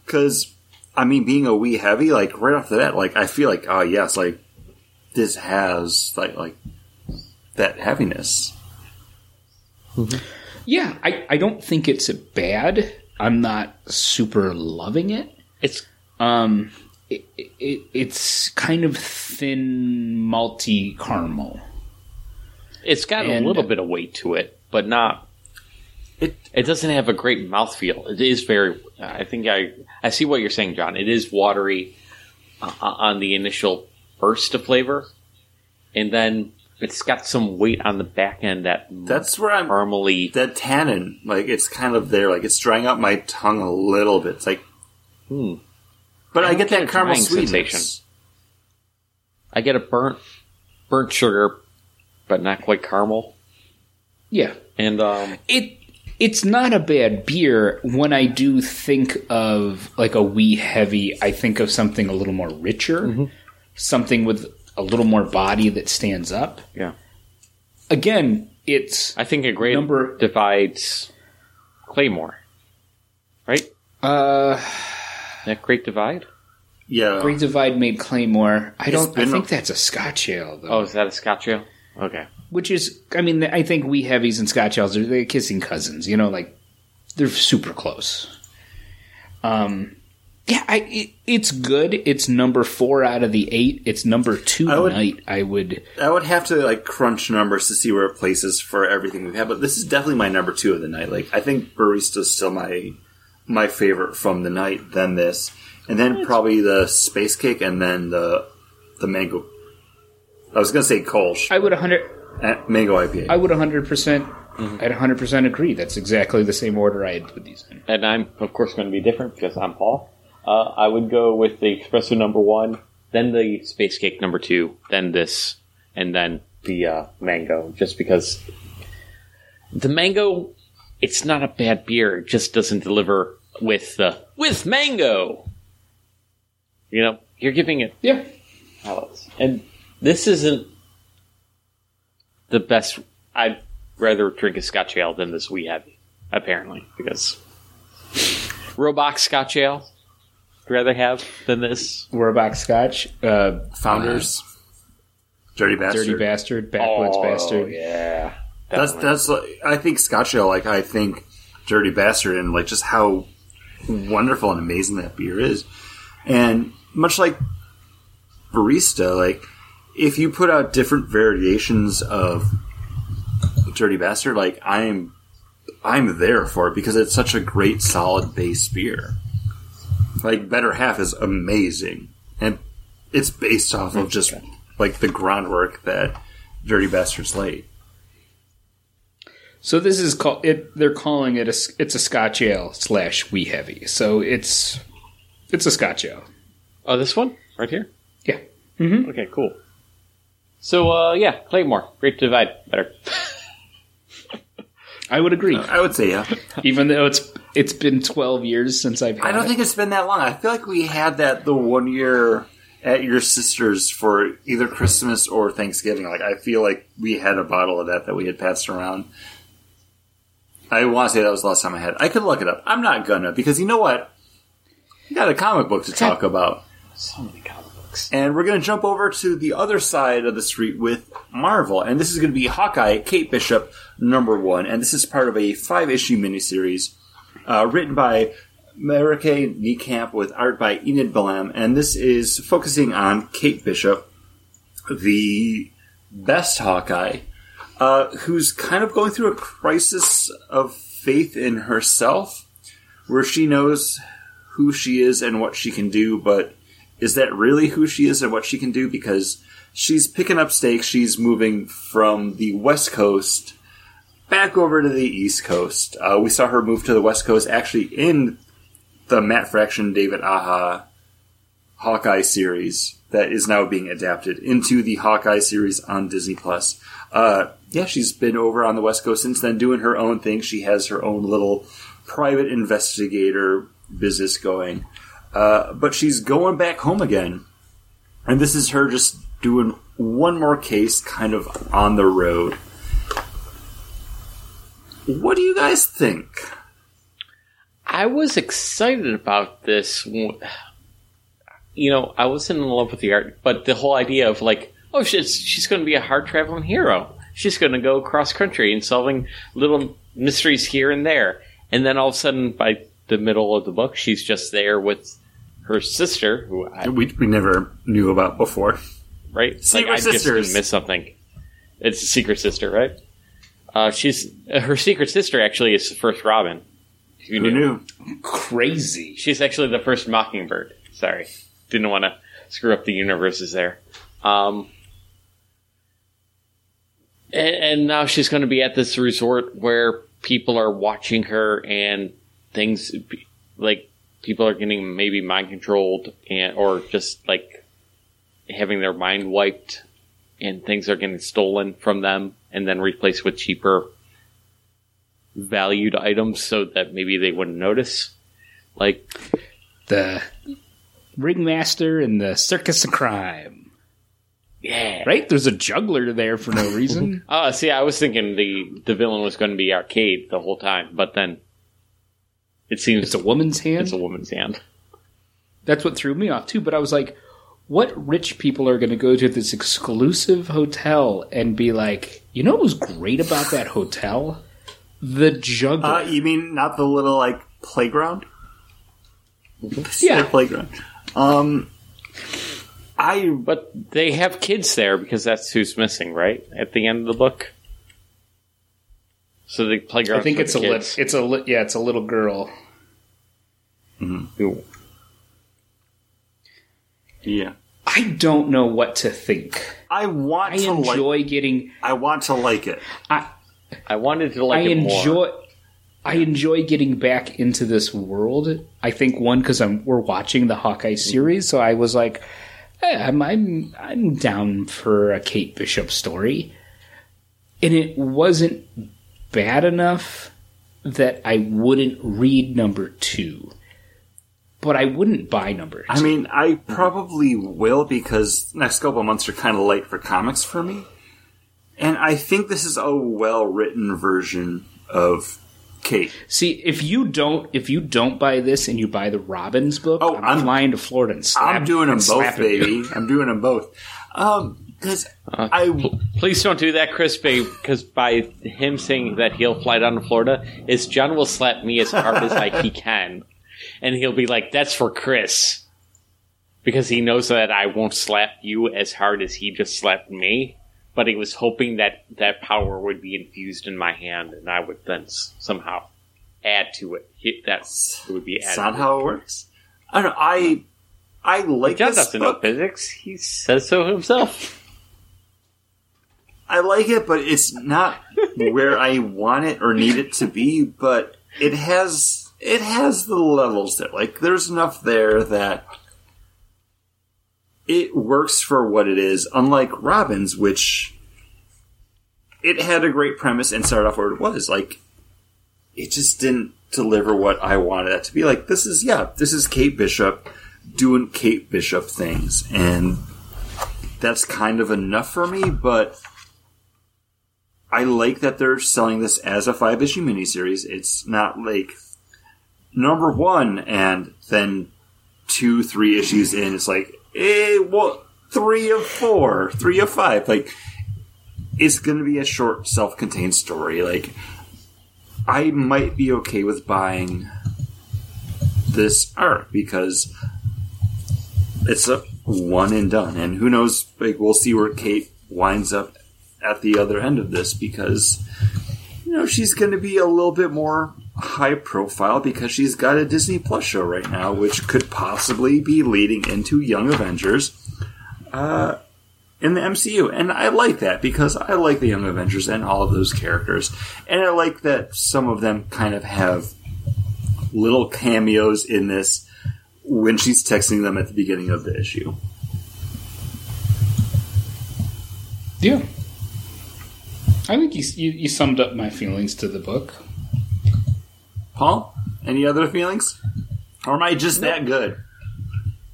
Cuz I mean being a wee heavy like right off the bat like I feel like oh yes like this has like like that heaviness. Yeah, I, I don't think it's a bad. I'm not super loving it. It's Um, it, it, it's kind of thin, malty caramel. It's got And- a little bit of weight to it, but not. It- It doesn't have a great mouthfeel. It is very. I think I I see what you're saying, John. It is watery uh, on the initial burst of flavor, and then it's got some weight on the back end that That's where I'm. caramely. That tannin, like it's kind of there, like it's drying out my tongue a little bit. It's like, Hmm. but I, I get don't that get caramel sweetness. sensation. I get a burnt burnt sugar, but not quite caramel. Yeah, And um, it it's not a bad beer. When I do think of like a wee heavy, I think of something a little more richer, something with a little more body that stands up. yeah, Again, it's I think a great Number- divides Claymore, right? uh That great divide. Yeah, Great Divide made Claymore. I don't. I been- think that's a Scotch ale though. Oh, is that a Scotch ale? Okay. which is i mean i think wee heavies and scotch ales are they're kissing cousins you know like they're super close um yeah I, it, it's good it's number four out of the eight it's number two I would- tonight i would I would have to like crunch numbers to see where it places for everything we've had, but this is definitely my number two of the night. Like I think Barista's still my my favorite from the night. Then this, and then probably the space cake, and then the the mango. I was gonna say Kolsch, i would 100 uh, mango IPA. i would 100% i'd 100% agree that's exactly the same order i had put these in And I'm of course going to be different because I'm Paul. Uh, I would go with the espresso number one, then the space cake number two, then this, and then the uh, mango. Just because the mango, it's not a bad beer. It just doesn't deliver with the with mango. You know, you're giving it yeah. And this isn't the best. I'd rather drink a Scotch ale than this wee heavy, apparently, because Robach Scotch ale. I'd rather have than this. we're a box scotch uh Founders, Dirty Bastard. dirty bastard backwoods bastard Oh, yeah. That's Definitely. that's like, I think Scotch Ale. Like I think Dirty Bastard, and like just how wonderful and amazing that beer is, and much like Barista, like if you put out different variations of Dirty Bastard, like I'm I'm there for it because it's such a great solid base beer. Like Better Half is amazing, and it's based off of just like the groundwork that Dirty Bastard's laid. So this is called it. They're calling it a. s- It's a Scotch ale slash wee heavy. So it's it's a Scotch ale. Oh, this one right here. Yeah. Okay, cool. So, uh, yeah, Claymore, Great to Divide, better. I would agree. I would say yeah. Even though it's it's been twelve years since I've had I don't it. think it's been that long. I feel like we had that the one year at your sister's for either Christmas or Thanksgiving. Like I feel like we had a bottle of that that we had passed around. I want to say that was the last time I had. it. I could look it up. I'm not gonna because you know what? We got a comic book to talk about. So many comic books. And we're going to jump over to the other side of the street with Marvel. And this is going to be Hawkeye, Kate Bishop, number one. And this is part of a five issue miniseries uh, written by Marieke Nijkamp with art by Enid Balam. And this is focusing on Kate Bishop, the best Hawkeye, uh, who's kind of going through a crisis of faith in herself, where she knows who she is and what she can do, but is that really who she is and what she can do? Because she's picking up stakes. She's moving from the West Coast back over to the East Coast. Uh, we saw her move to the West Coast actually in the Matt Fraction, David Aja Hawkeye series that is now being adapted into the Hawkeye series on Disney Plus. Uh, yeah, she's been over on the West Coast since then doing her own thing. She has her own little private investigator business going. Uh, but she's going back home again. And this is her just doing one more case kind of on the road. What do you guys think? I was excited about this. You know, I wasn't in love with the art, but the whole idea of like, oh, she's she's going to be a hard traveling hero. She's going to go cross country and solving little mysteries here and there, and then all of a sudden, by the middle of the book, she's just there with her sister, who I, We, we never knew about before. right, Secret like I just sisters. missed something, It's a secret sister, right? Uh, she's her secret sister. Actually, is the first Robin. Who knew? Crazy. She's actually the first Mockingbird. Sorry, didn't want to screw up the universes there. Um, and, and now she's going to be at this resort where people are watching her and things like people are getting maybe mind controlled and or just like having their mind wiped and things are getting stolen from them and then replaced with cheaper valued items so that maybe they wouldn't notice like The ringmaster and the circus of crime. yeah Right? There's a juggler there for no reason. Oh, see, I was thinking the the villain was going to be arcade the whole time, but then it seems it's a woman's hand. it's a woman's hand. That's what threw me off too. But I was like, what rich people are going to go to this exclusive hotel and be like, you know what was great about that hotel? The juggler. Uh, you mean not the little like playground? Yeah. The playground. Um, I But they have kids there because that's who's missing, right? At the end of the book. So the playground. I think it's the a li- it's a li- yeah, it's a little girl. Ooh. Yeah. I don't know what to think. I want I to like. enjoy getting. I want to like it. I I wanted to like I it enjoy. more. I enjoy getting back into this world. I think one because I'm we're watching the Hawkeye series, so I was like, eh, I'm I'm I'm down for a Kate Bishop story, and it wasn't bad enough that I wouldn't read number two, but I wouldn't buy number. Two. I mean, I probably will because next couple of months are kind of late for comics for me, and I think this is a well written version of Kate. See, if you don't, if you don't buy this and you buy the Robins book, Oh, I'm, I'm- flying to Florida and slap, I'm doing them both, slap you. baby. I'm doing them both. Um, because I Please don't do that, Chris, because by him saying that he'll fly down to Florida, is John will slap me as hard as like he can, and he'll be like, "That's for Chris," because he knows that I won't slap you as hard as he just slapped me. But he was hoping that that power would be infused in my hand, and I would then somehow add to it. That it would be added. not how it works. I don't know. I I like John this doesn't know physics. He says so himself. I like it, but it's not where I want it or need it to be. But it has it has the levels there. Like there's enough there that it works for what it is. Unlike Robins, which it had a great premise and started off where it was. Like it just didn't deliver what I wanted it to be. Like this is yeah, this is Kate Bishop doing Kate Bishop things, and that's kind of enough for me. But I like that they're selling this as a five issue miniseries. It's not like number one and then two, three issues in. It's like, eh, well, three of four, three of five. Like, it's going to be a short, self contained story. Like, I might be okay with buying this arc because it's a one and done. And who knows, like, we'll see where Kate winds up at the other end of this because you know she's going to be a little bit more high profile because she's got a Disney Plus show right now, which could possibly be leading into Young Avengers uh, in the MCU, and I like that because I like the Young Avengers and all of those characters, and I like that some of them kind of have little cameos in this when she's texting them at the beginning of the issue. Yeah. I think you, you, you summed up my feelings to the book. Paul, any other feelings? Or am I just that good?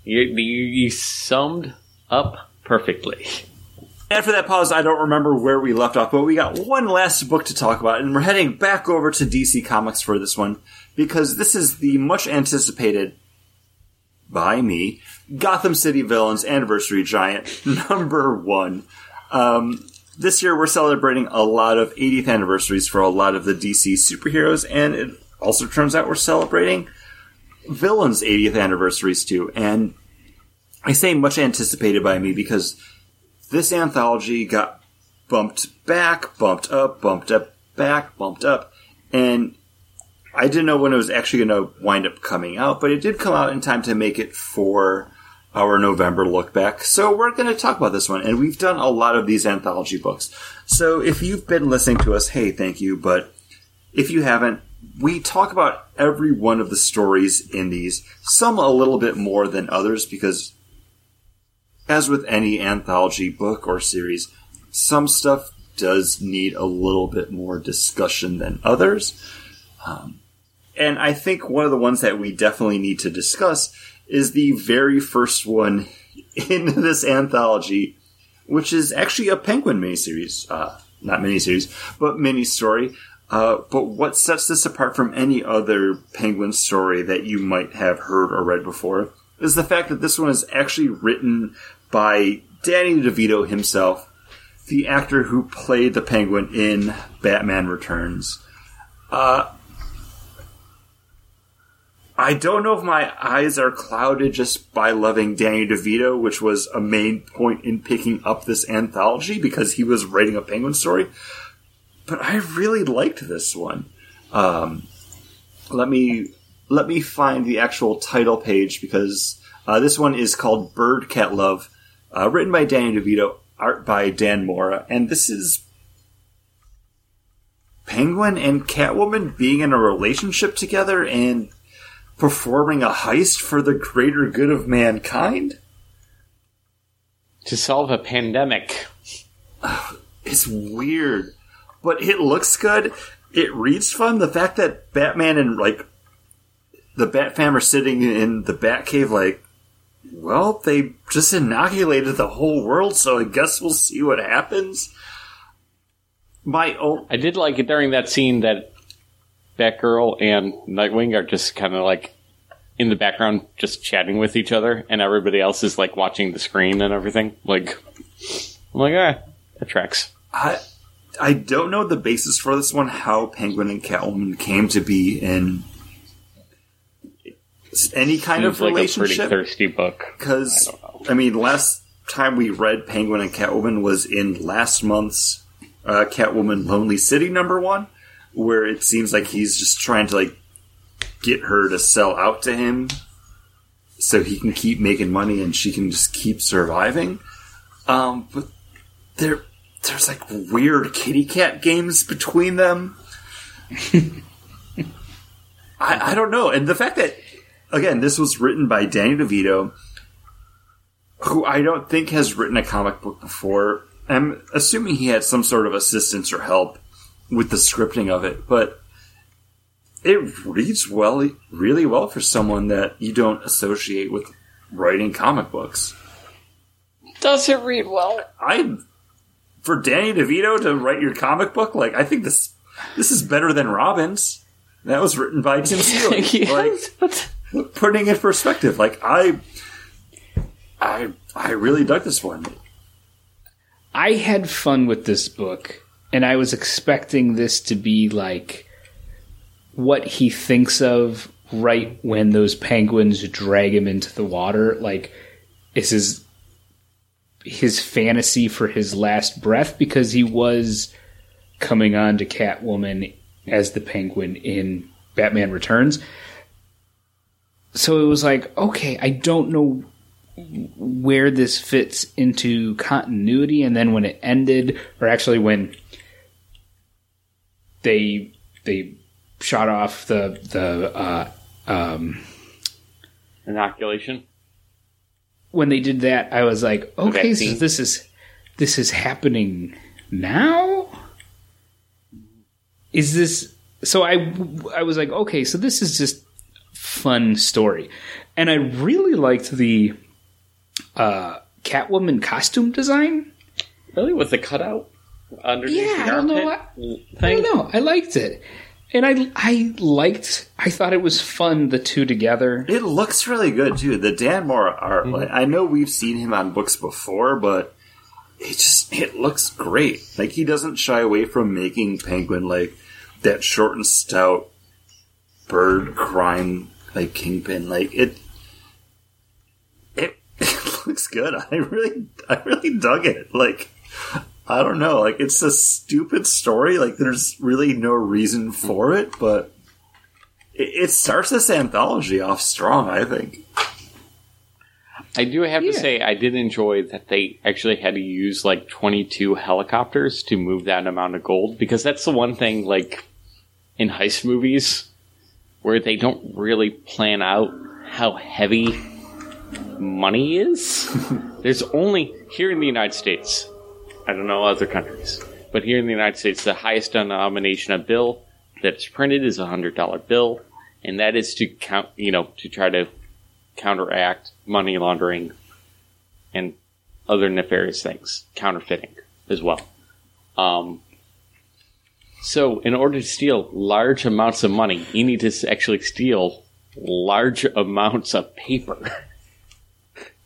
You, you, you summed up perfectly. After that pause, I don't remember where we left off, but we got one last book to talk about, and we're heading back over to DC Comics for this one because this is the much anticipated by me Gotham City Villains Anniversary Giant number one. Um, this year, we're celebrating a lot of 80th anniversaries for a lot of the DC superheroes, and it also turns out we're celebrating villains' 80th anniversaries too. And I say much anticipated by me because this anthology got bumped back, bumped up, bumped up, back, bumped up, and I didn't know when it was actually going to wind up coming out, but it did come out in time to make it for our November look back. So we're going to talk about this one, and we've done a lot of these anthology books. So if you've been listening to us, hey, thank you. But if you haven't, we talk about every one of the stories in these, some a little bit more than others, because as with any anthology book or series, some stuff does need a little bit more discussion than others. Um, and I think one of the ones that we definitely need to discuss is the very first one in this anthology, which is actually a Penguin miniseries. Uh, not miniseries, but mini story. Uh, but what sets this apart from any other Penguin story that you might have heard or read before is the fact that this one is actually written by Danny DeVito himself, the actor who played the Penguin in Batman Returns. Uh, I don't know if my eyes are clouded just by loving Danny DeVito, which was a main point in picking up this anthology because he was writing a Penguin story. But I really liked this one. Um, let me let me find the actual title page because uh, this one is called Bird Cat Love, uh, written by Danny DeVito, art by Dan Mora, and this is Penguin and Catwoman being in a relationship together and performing a heist for the greater good of mankind? To solve a pandemic. It's weird, but it looks good. It reads fun. The fact that Batman and like the Bat Fam are sitting in the Batcave, like, well, they just inoculated the whole world, so I guess we'll see what happens. My own, I did like it during that scene that Batgirl and Nightwing are just kind of like in the background, just chatting with each other, and everybody else is like watching the screen and everything. Like, I'm like, ah, that tracks. I I don't know the basis for this one. How Penguin and Catwoman came to be in any kind Seems of like a pretty relationship. thirsty book. Because I. I, mean, last time we read Penguin and Catwoman was in last month's uh, Catwoman Lonely City number one, where it seems like he's just trying to like get her to sell out to him so he can keep making money and she can just keep surviving. Um, but there, there's like weird kitty cat games between them. I, I don't know, and the fact that again, this was written by Danny DeVito, who I don't think has written a comic book before. I'm assuming he had some sort of assistance or help with the scripting of it, but it reads well, really well for someone that you don't associate with writing comic books. Does it read well? I, for Danny DeVito to write your comic book, like I think this this is better than Robin's. That was written by Tim Seeley. Yes. Like putting in perspective, like I, I, I really dug this one. I had fun with this book, and I was expecting this to be like what he thinks of right when those penguins drag him into the water. Like, this is his fantasy for his last breath because he was coming on to Catwoman as the penguin in Batman Returns. So it was like, okay, I don't know where this fits into continuity and then when it ended or actually when they they shot off the the uh, um, Inoculation. When they did that I was like okay so this is this is happening now? Is this so I I was like okay so this is just fun story. And I really liked the uh Catwoman costume design. Really, with the cutout underneath Yeah, the I don't know I thing? don't know. I liked it, and I I liked. I thought it was fun the two together. It looks really good too. The Dan Mora art. Mm-hmm. Like, I know we've seen him on books before, but it just it looks great. Like he doesn't shy away from making Penguin like that short and stout bird crime like kingpin. Like it. It, it looks good. I really, I really dug it. Like, I don't know. Like it's a stupid story. Like there's really no reason for it, but it, it starts this anthology off strong. I think. I do have Yeah. to say, I did enjoy that they actually had to use like 22 helicopters to move that amount of gold because that's the one thing, like in heist movies, where they don't really plan out how heavy money is. There's only here in the United States, I don't know other countries, but here in the United States, the highest denomination of bill that's printed is a hundred dollar bill, and that is to count, you know, to try to counteract money laundering and other nefarious things, counterfeiting as well. Um, so, in order to steal large amounts of money, you need to actually steal large amounts of paper.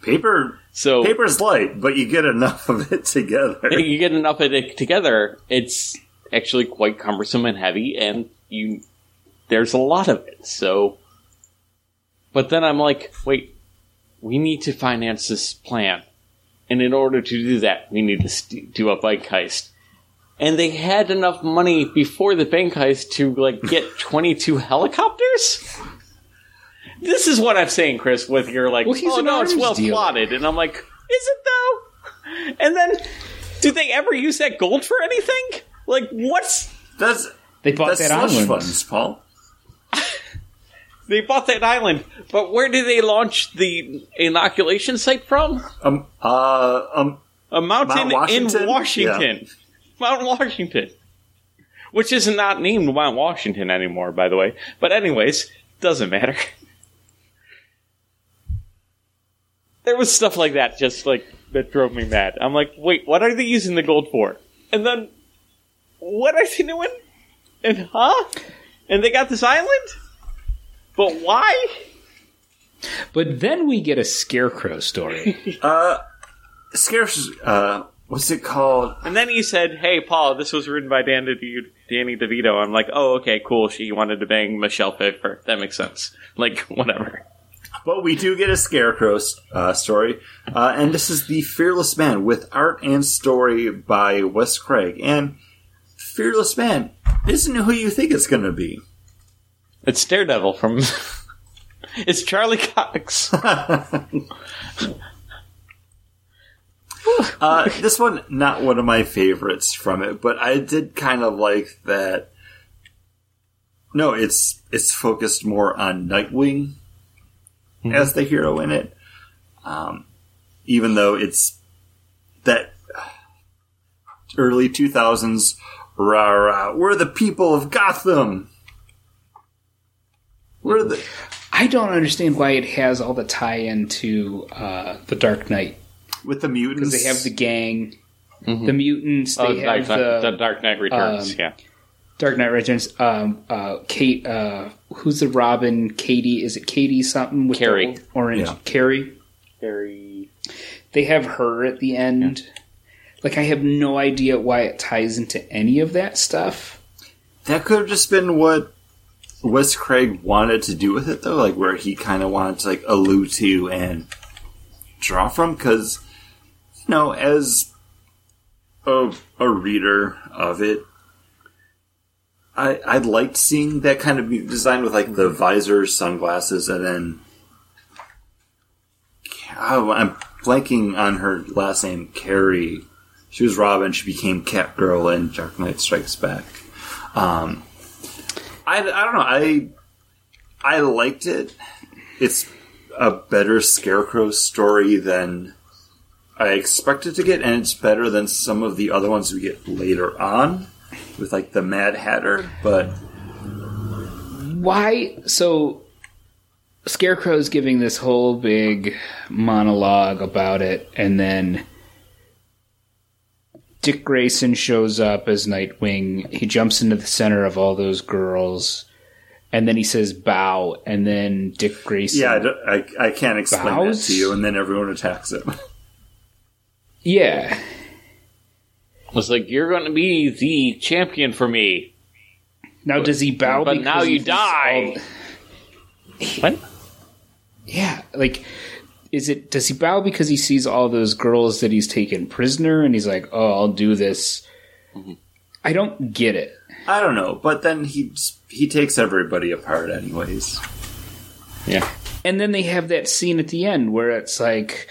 Paper So, paper's light, but you get enough of it together. you get enough of it together, it's actually quite cumbersome and heavy, and you there's a lot of it. So, but then I'm like, wait, we need to finance this plan, and in order to do that, we need to do a bike heist. And they had enough money before the bank heist to like get 22 helicopters. This is what I'm saying, Chris. With your like, Well, he's oh an no, it's well dealer." plotted, and I'm like, is it though? And then, do they ever use that gold for anything? Like, what's That's They bought that's that slush island. funds, Paul. they bought that island, but where did they launch the inoculation site from? Um, uh, um, A mountain Mount Washington? in Washington, Mount Washington, which is not named Mount Washington anymore, by the way. But anyways, doesn't matter. There was stuff like that, just like that drove me mad. I'm like, wait, what are they using the gold for? And then, what are they doing? And huh? And they got this island, but why? But then we get a scarecrow story. scarce. Uh, what's it called? And then he said, "Hey, Paul, this was written by Dan De- Danny DeVito." I'm like, "Oh, okay, cool. She wanted to bang Michelle Pfeiffer. That makes sense. Like, whatever." But we do get a scarecrow uh, story, uh, and this is the Fearless Man with art and story by Wes Craig. And Fearless Man isn't who you think it's going to be. It's Daredevil from. it's Charlie Cox. Uh, this one, not one of my favorites from it, but I did kind of like that. No, it's it's focused more on Nightwing as the hero in it, um, even though it's that early two thousands. Rah, rah, we're the people of Gotham. We're the I don't understand why it has all the tie-in to uh, the Dark Knight with the mutants. because they have the gang, the mutants. They Oh, have Dark, the, the Dark Knight Returns. um, yeah, Dark Knight Returns. Um, uh, Kate, uh, who's the Robin? Katie, is it Katie something with Carrie. the orange? Yeah. Carrie. very. They have her at the end. Like I have no idea why it ties into any of that stuff. That could have just been what Wes Craig wanted to do with it, though, like where he kind of wanted to like allude to and draw from. Because you know, as a a reader of it, I I liked seeing that kind of design with like the visor, sunglasses, and then oh, I'm blanking on her last name, Carrie. She was Robin. She became Catgirl in Dark Knight Strikes Back. Um, I, I don't know. I I liked it. It's a better Scarecrow story than I expected to get, and it's better than some of the other ones we get later on with like the Mad Hatter. But Why? So Scarecrow's giving this whole big monologue about it, and then Dick Grayson shows up as Nightwing. He jumps into the center of all those girls, and then he says "bow," and then Dick Grayson. yeah, I, I, I can't explain Bows? that to you, and then everyone attacks him. yeah. Was like, "You're going to be the champion for me." Now does he bow? But because now he you die. all- What? Yeah, like is it does he bow because he sees all those girls that he's taken prisoner and he's like, "Oh, I'll do this." Mm-hmm. I don't get it. I don't know, but then he he takes everybody apart anyways. Yeah. And then they have that scene at the end where it's like,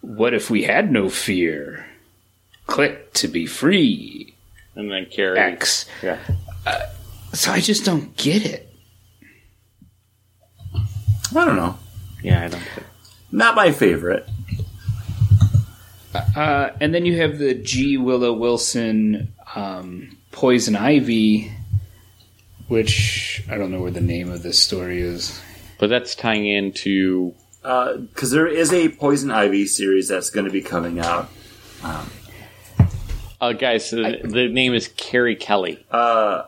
"What if we had no fear?" Click to be free. And then carry X. Yeah. So I just don't get it. I don't know. Yeah, I don't think. Not my favorite. Uh, and then you have the G. Willow Wilson um, Poison Ivy, which I don't know where the name of this story is. But that's tying into. Because there is a Poison Ivy series that's going to be coming out. Uh, guys, the, the name is Carrie Kelly. Uh,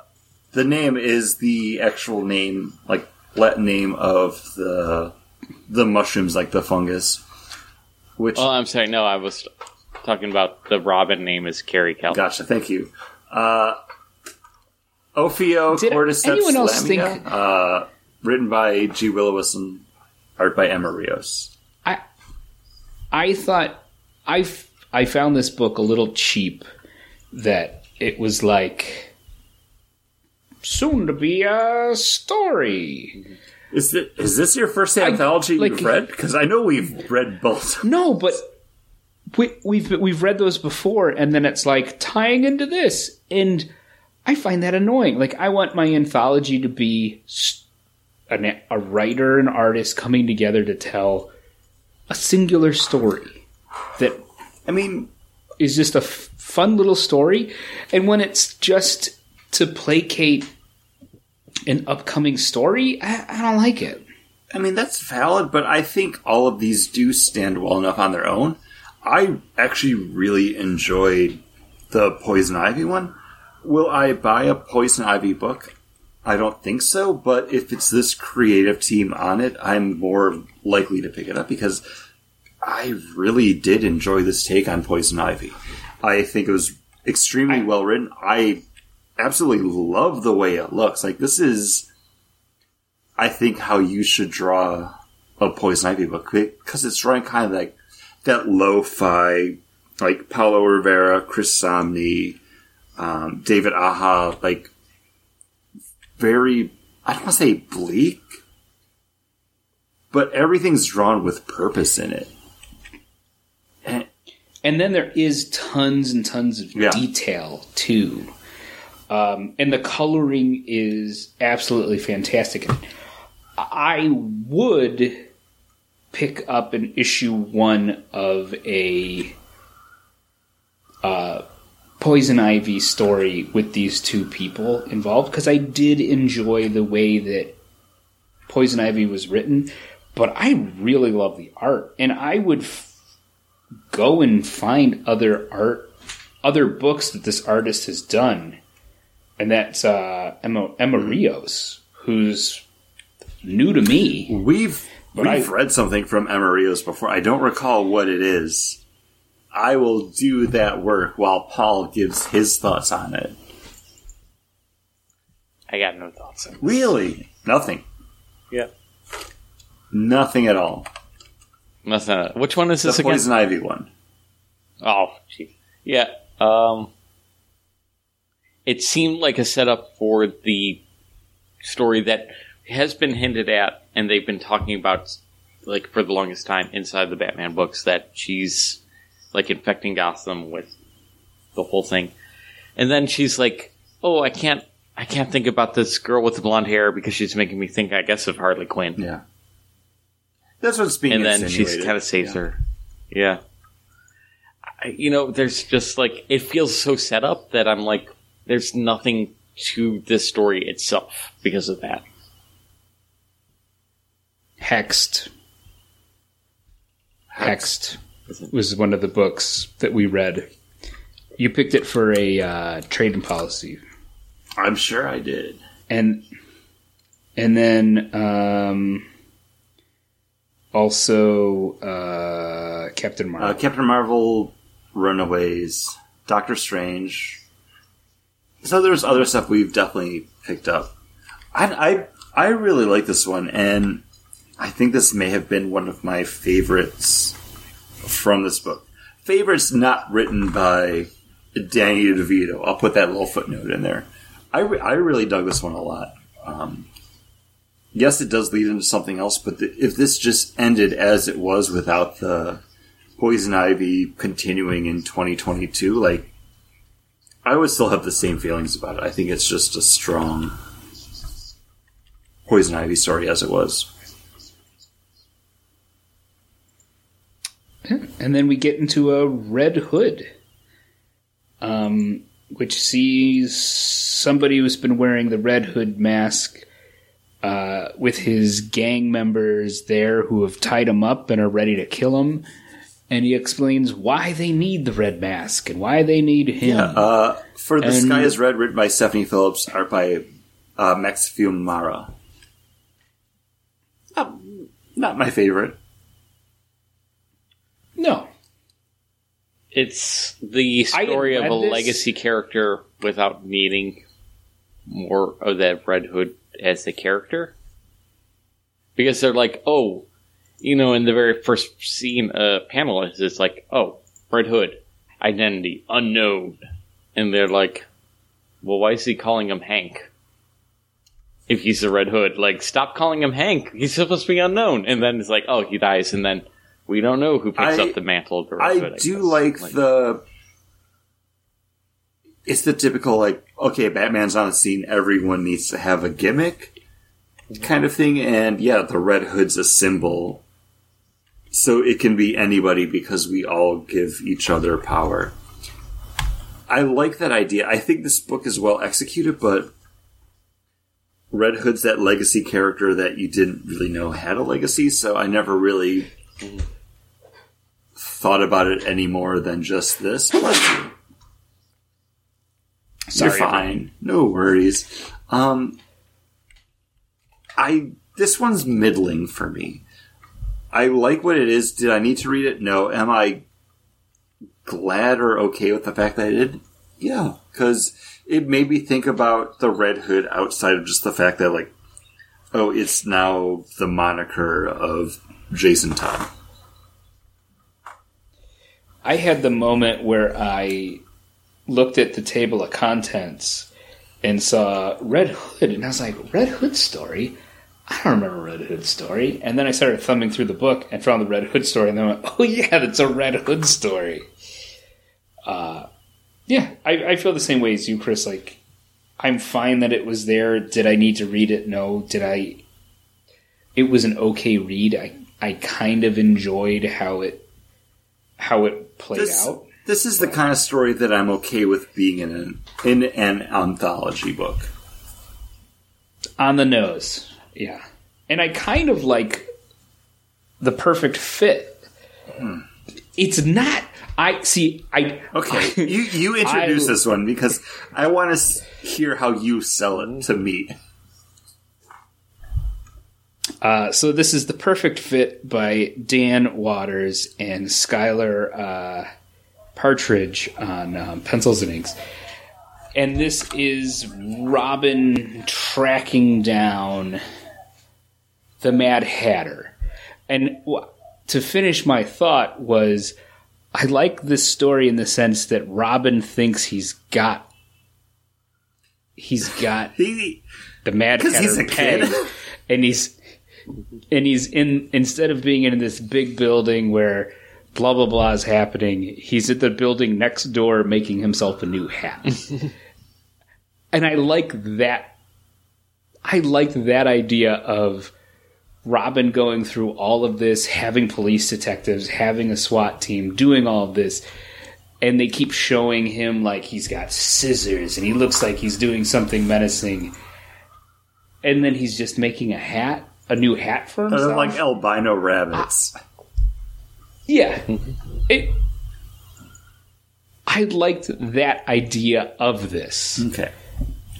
the name is the actual name, like Latin name of the the mushrooms, like the fungus. Which Oh, I'm sorry. No, I was talking about the Robin name is Carrie Kelly. Gotcha. Thank you. Uh, Ophio Did Cordyceps anyone else lamia, think- uh, written by G. Willow Wilson, art by Emma Rios. I I thought I f- I found this book a little cheap. That it was like soon to be a story. Is it is this your first anthology like- you've read? Because I know we've read both. No, but we, we've we've read those before, and then it's like tying into this, and I find that annoying. Like I want my anthology to be an, a writer and artist coming together to tell a singular story that I mean, is just a f- fun little story, and when it's just to placate an upcoming story, I, I don't like it. I mean that's valid, but I think all of these do stand well enough on their own. I actually really enjoyed the Poison Ivy one. Will I buy a Poison Ivy book? I don't think so, but if it's this creative team on it, I'm more likely to pick it up because I really did enjoy this take on Poison Ivy. I think it was extremely well written. I absolutely love the way it looks. Like this is I think how you should draw a Poison Ivy book because it's drawing kind of like that lo-fi, like Paolo Rivera, Chris Samnee, um, David Aja, like very, I don't want to say bleak, but everything's drawn with purpose in it. And then there is tons and tons of Yeah. detail too. Um, and the coloring is absolutely fantastic. I would pick up an issue one of a uh, Poison Ivy story with these two people involved because I did enjoy the way that Poison Ivy was written, but I really love the art, and I would f- go and find other art, other books that this artist has done, and that's uh, Emma Emma Rios, who's new to me. we've But we've I- read something from Emma Rios before. I don't recall what it is. I will do that work while Paul gives his thoughts on it. I got no thoughts. on it. Really? Nothing. Yeah. Nothing at all. Nothing. uh, Which one is The this again? Poison Ivy one. Oh, gee. Yeah. Um, it seemed like a setup for the story that has been hinted at, and they've been talking about, like, for the longest time inside the Batman books, that she's, like, infecting Gotham with the whole thing. And then she's like, oh, I can't. I can't think about this girl with the blonde hair because she's making me think, I guess, of Harley Quinn. Yeah. That's what's being and then she kind of saves Yeah. her. Yeah. I, you know, there's just like it feels so set up that I'm like, there's nothing to this story itself because of that. Hexed. Hexed Is was one of the books that we read. You picked it for a uh, trading policy, I'm sure I did. and and then um, also uh, Captain Marvel. Uh, Captain Marvel, Runaways, Doctor Strange. So there's other stuff we've definitely picked up. I, I, I really like this one, and I think this may have been one of my favorites from this book. Favorites not written by Danny DeVito. I'll put that little footnote in there. I, re- I really dug this one a lot. Um, yes, it does lead into something else, but the, if this just ended as it was without the Poison Ivy continuing in 2022, like, I would still have the same feelings about it. I think it's just a strong Poison Ivy story as it was. And then we get into a Red Hood, um, which sees somebody who's been wearing the Red Hood mask uh, with his gang members there who have tied him up and are ready to kill him. And he explains why they need the red mask and why they need him. Uh, for The And- Sky is Red, written by Stephanie Phillips, art by uh, Max Fiumara. Uh, not my favorite. No, It's the story of a this- legacy character without needing more of that Red Hood as the character. Because they're like, oh, you know, in the very first scene, uh, panel is it's like, oh, Red Hood, identity unknown, and they're like, well, why is he calling him Hank? If he's the Red Hood, like, stop calling him Hank. He's supposed to be unknown. And then it's like, oh, he dies, and then we don't know who picks I- up the mantle of the Red I Hood. do guess. like, the. It's the typical, like, okay, Batman's on the scene, everyone needs to have a gimmick kind of thing, and yeah, the Red Hood's a symbol. So it can be anybody because we all give each other power. I like that idea. I think this book is well executed, but Red Hood's that legacy character that you didn't really know had a legacy, so I never really mm-hmm. thought about it any more than just this. Sorry, You're fine. No worries. Um, I this one's middling for me. I like what it is. Did I need to read it? No. Am I glad or okay with the fact that I did? Yeah, because it made me think about the Red Hood outside of just the fact that, like, oh, it's now the moniker of Jason Todd. I had the moment where I looked at the table of contents and saw Red Hood, and I was like, Red Hood story? I don't remember Red Hood story. And then I started thumbing through the book and found the Red Hood story, and then I went, oh yeah, that's a Red Hood story. Uh, yeah, I, I feel the same way as you, Chris. Like, I'm fine that it was there. Did I need to read it? No. Did I? It was an okay read. I I kind of enjoyed how it how it played This, out. This is the kind of story that I'm okay with being in an in an anthology book. on the nose. Yeah. And I kind of like the perfect fit. It's not I see I Okay, you you introduce I- this one because I want to hear how you sell it to me. Uh, so this is the perfect fit by Dan Watters and Skylar uh, Patridge on um, Pencils and Inks. And this is Robin tracking down the Mad Hatter. And wh- to finish my thought was I like this story in the sense that Robin thinks he's got he's got He the Mad Hatter he's a pegged, and he's and he's in instead of being in this big building where blah blah blah is happening, he's at the building next door making himself a new hat. and I like that. I like that idea of Robin going through all of this, having police detectives, having a SWAT team, doing all of this, and they keep showing him like he's got scissors and he looks like he's doing something menacing. And then he's just making a hat, a new hat for they're himself. like albino rabbits. Ah. Yeah, it. I liked that idea of this, Okay,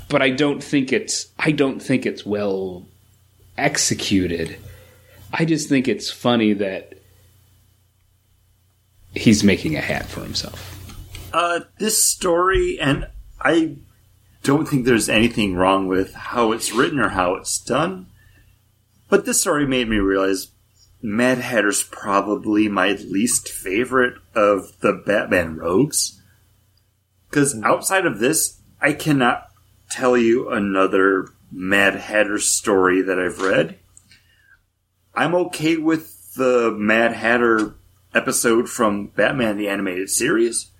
but I don't think it's. I don't think it's well executed. I just think it's funny that he's making a hat for himself. uh, this story, and I don't think there's anything wrong with how it's written or how it's done. But this story made me realize Mad Hatter's probably my least favorite of the Batman rogues. Because hmm. outside of this, I cannot tell you another Mad Hatter story that I've read. I'm okay with the Mad Hatter episode from Batman the Animated Series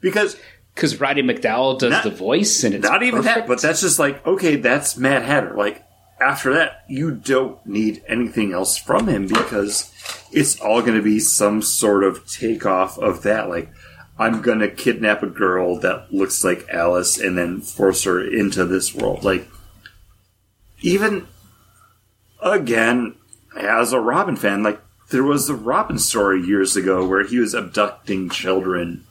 because Because Roddy McDowall does Not- the voice, and it's not even that, but that's just like okay, that's Mad Hatter. Like after that, you don't need anything else from him because it's all going to be some sort of takeoff of that. Like I'm going to kidnap a girl that looks like Alice and then force her into this world. Like even again, as a Robin fan, like there was the Robin story years ago where he was abducting children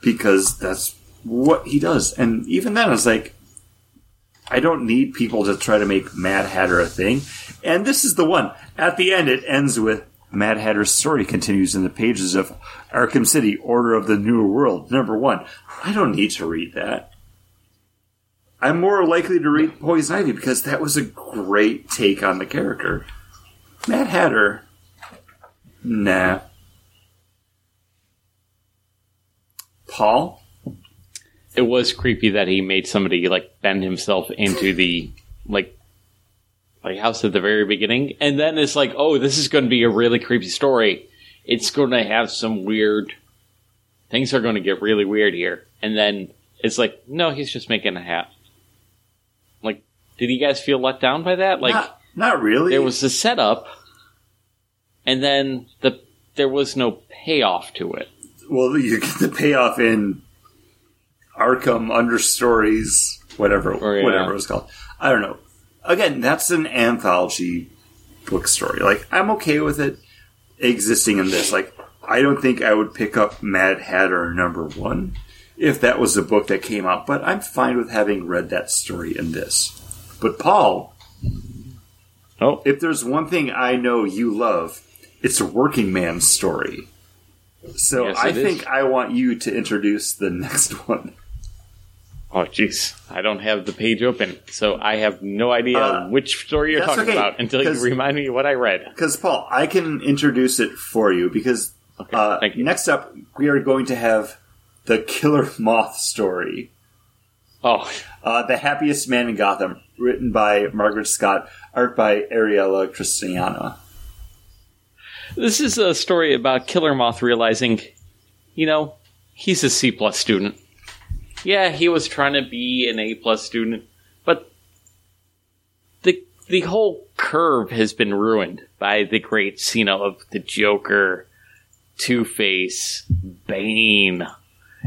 because that's what he does. And even then, I was like, I don't need people to try to make Mad Hatter a thing. And this is the one. At the end, it ends with Mad Hatter's story continues in the pages of Arkham City, Order of the New World, number one. I don't need to read that. I'm more likely to read Poison Ivy because that was a great take on the character. Mad Hatter, nah. Paul? It was creepy that he made somebody like bend himself into the like like house at the very beginning, and then it's like, oh, this is going to be a really creepy story. It's going to have some weird things are going to get really weird here, and then it's like, no, he's just making a hat. Like, did you guys feel let down by that? Like, not, not really. there was the setup, and then the there was no payoff to it. well, you get the payoff in Arkham Understories, whatever, yeah. whatever it was called. I don't know. Again, that's an anthology book story. Like, I'm okay with it existing in this. Like, I don't think I would pick up Mad Hatter number one if that was a book that came out, but I'm fine with having read that story in this. But Paul, Oh, if there's one thing I know you love, it's a working man's story. So Yes, I it is. think I want you to introduce the next one. Oh, jeez. I don't have the page open, so I have no idea Uh, which story you're talking okay, about until you remind me what I read. Because Paul, I can introduce it for you because Okay, uh, you. next up we are going to have the Killer Moth story, Oh, uh, the happiest man in Gotham, written by Mairghread Scott, art by Ariela Kristantina. this is a story about Killer Moth realizing, you know, he's a C plus student. Yeah, he was trying to be an A plus student, but the the whole curve has been ruined by the greats, you know, of the Joker, Two Face, Bane.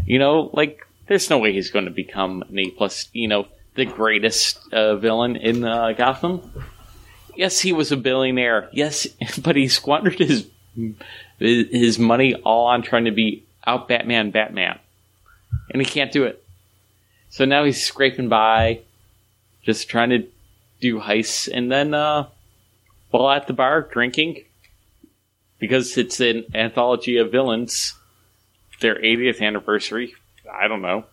You know, like there's no way he's going to become an A plus. You know, the greatest uh, villain in uh, Gotham. Yes, he was a billionaire. Yes, but he squandered his his money all on trying to be out Batman, Batman, and he can't do it. So now he's scraping by, just trying to do heists, and then uh, while at the bar drinking, because it's an anthology of villains, their 80th anniversary. I don't know.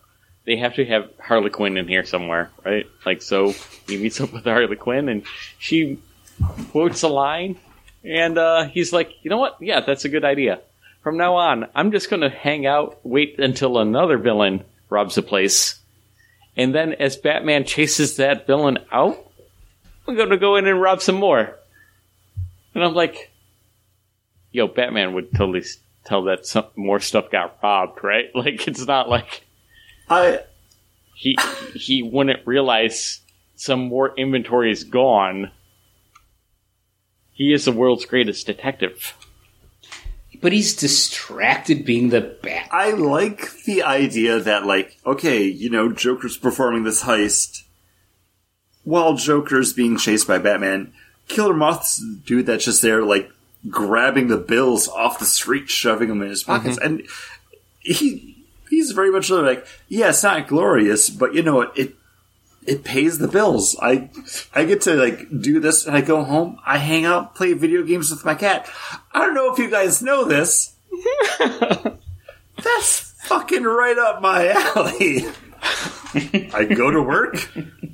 They have to have Harley Quinn in here somewhere, right? Like, so he meets up with Harley Quinn, and she quotes a line, and uh, he's like, "You know what? Yeah, that's a good idea. From now on, I'm just going to hang out, wait until another villain robs a place, and then as Batman chases that villain out, I'm going to go in and rob some more." And I'm like, "Yo, Batman would totally tell that some more stuff got robbed, right? Like, it's not like." I he he wouldn't realize some more inventory is gone. He is the world's greatest detective. But he's distracted being the bat. I like the idea that, like, okay, you know, Joker's performing this heist while Joker's being chased by Batman. Killer Moth's dude that's just there, like, grabbing the bills off the street, shoving them in his mm-hmm. pockets. And he he's very much like, yeah, it's not glorious, but you know what? It it pays the bills. I I get to like do this and I go home, I hang out, play video games with my cat. I don't know if you guys know this. That's fucking right up my alley. I go to work,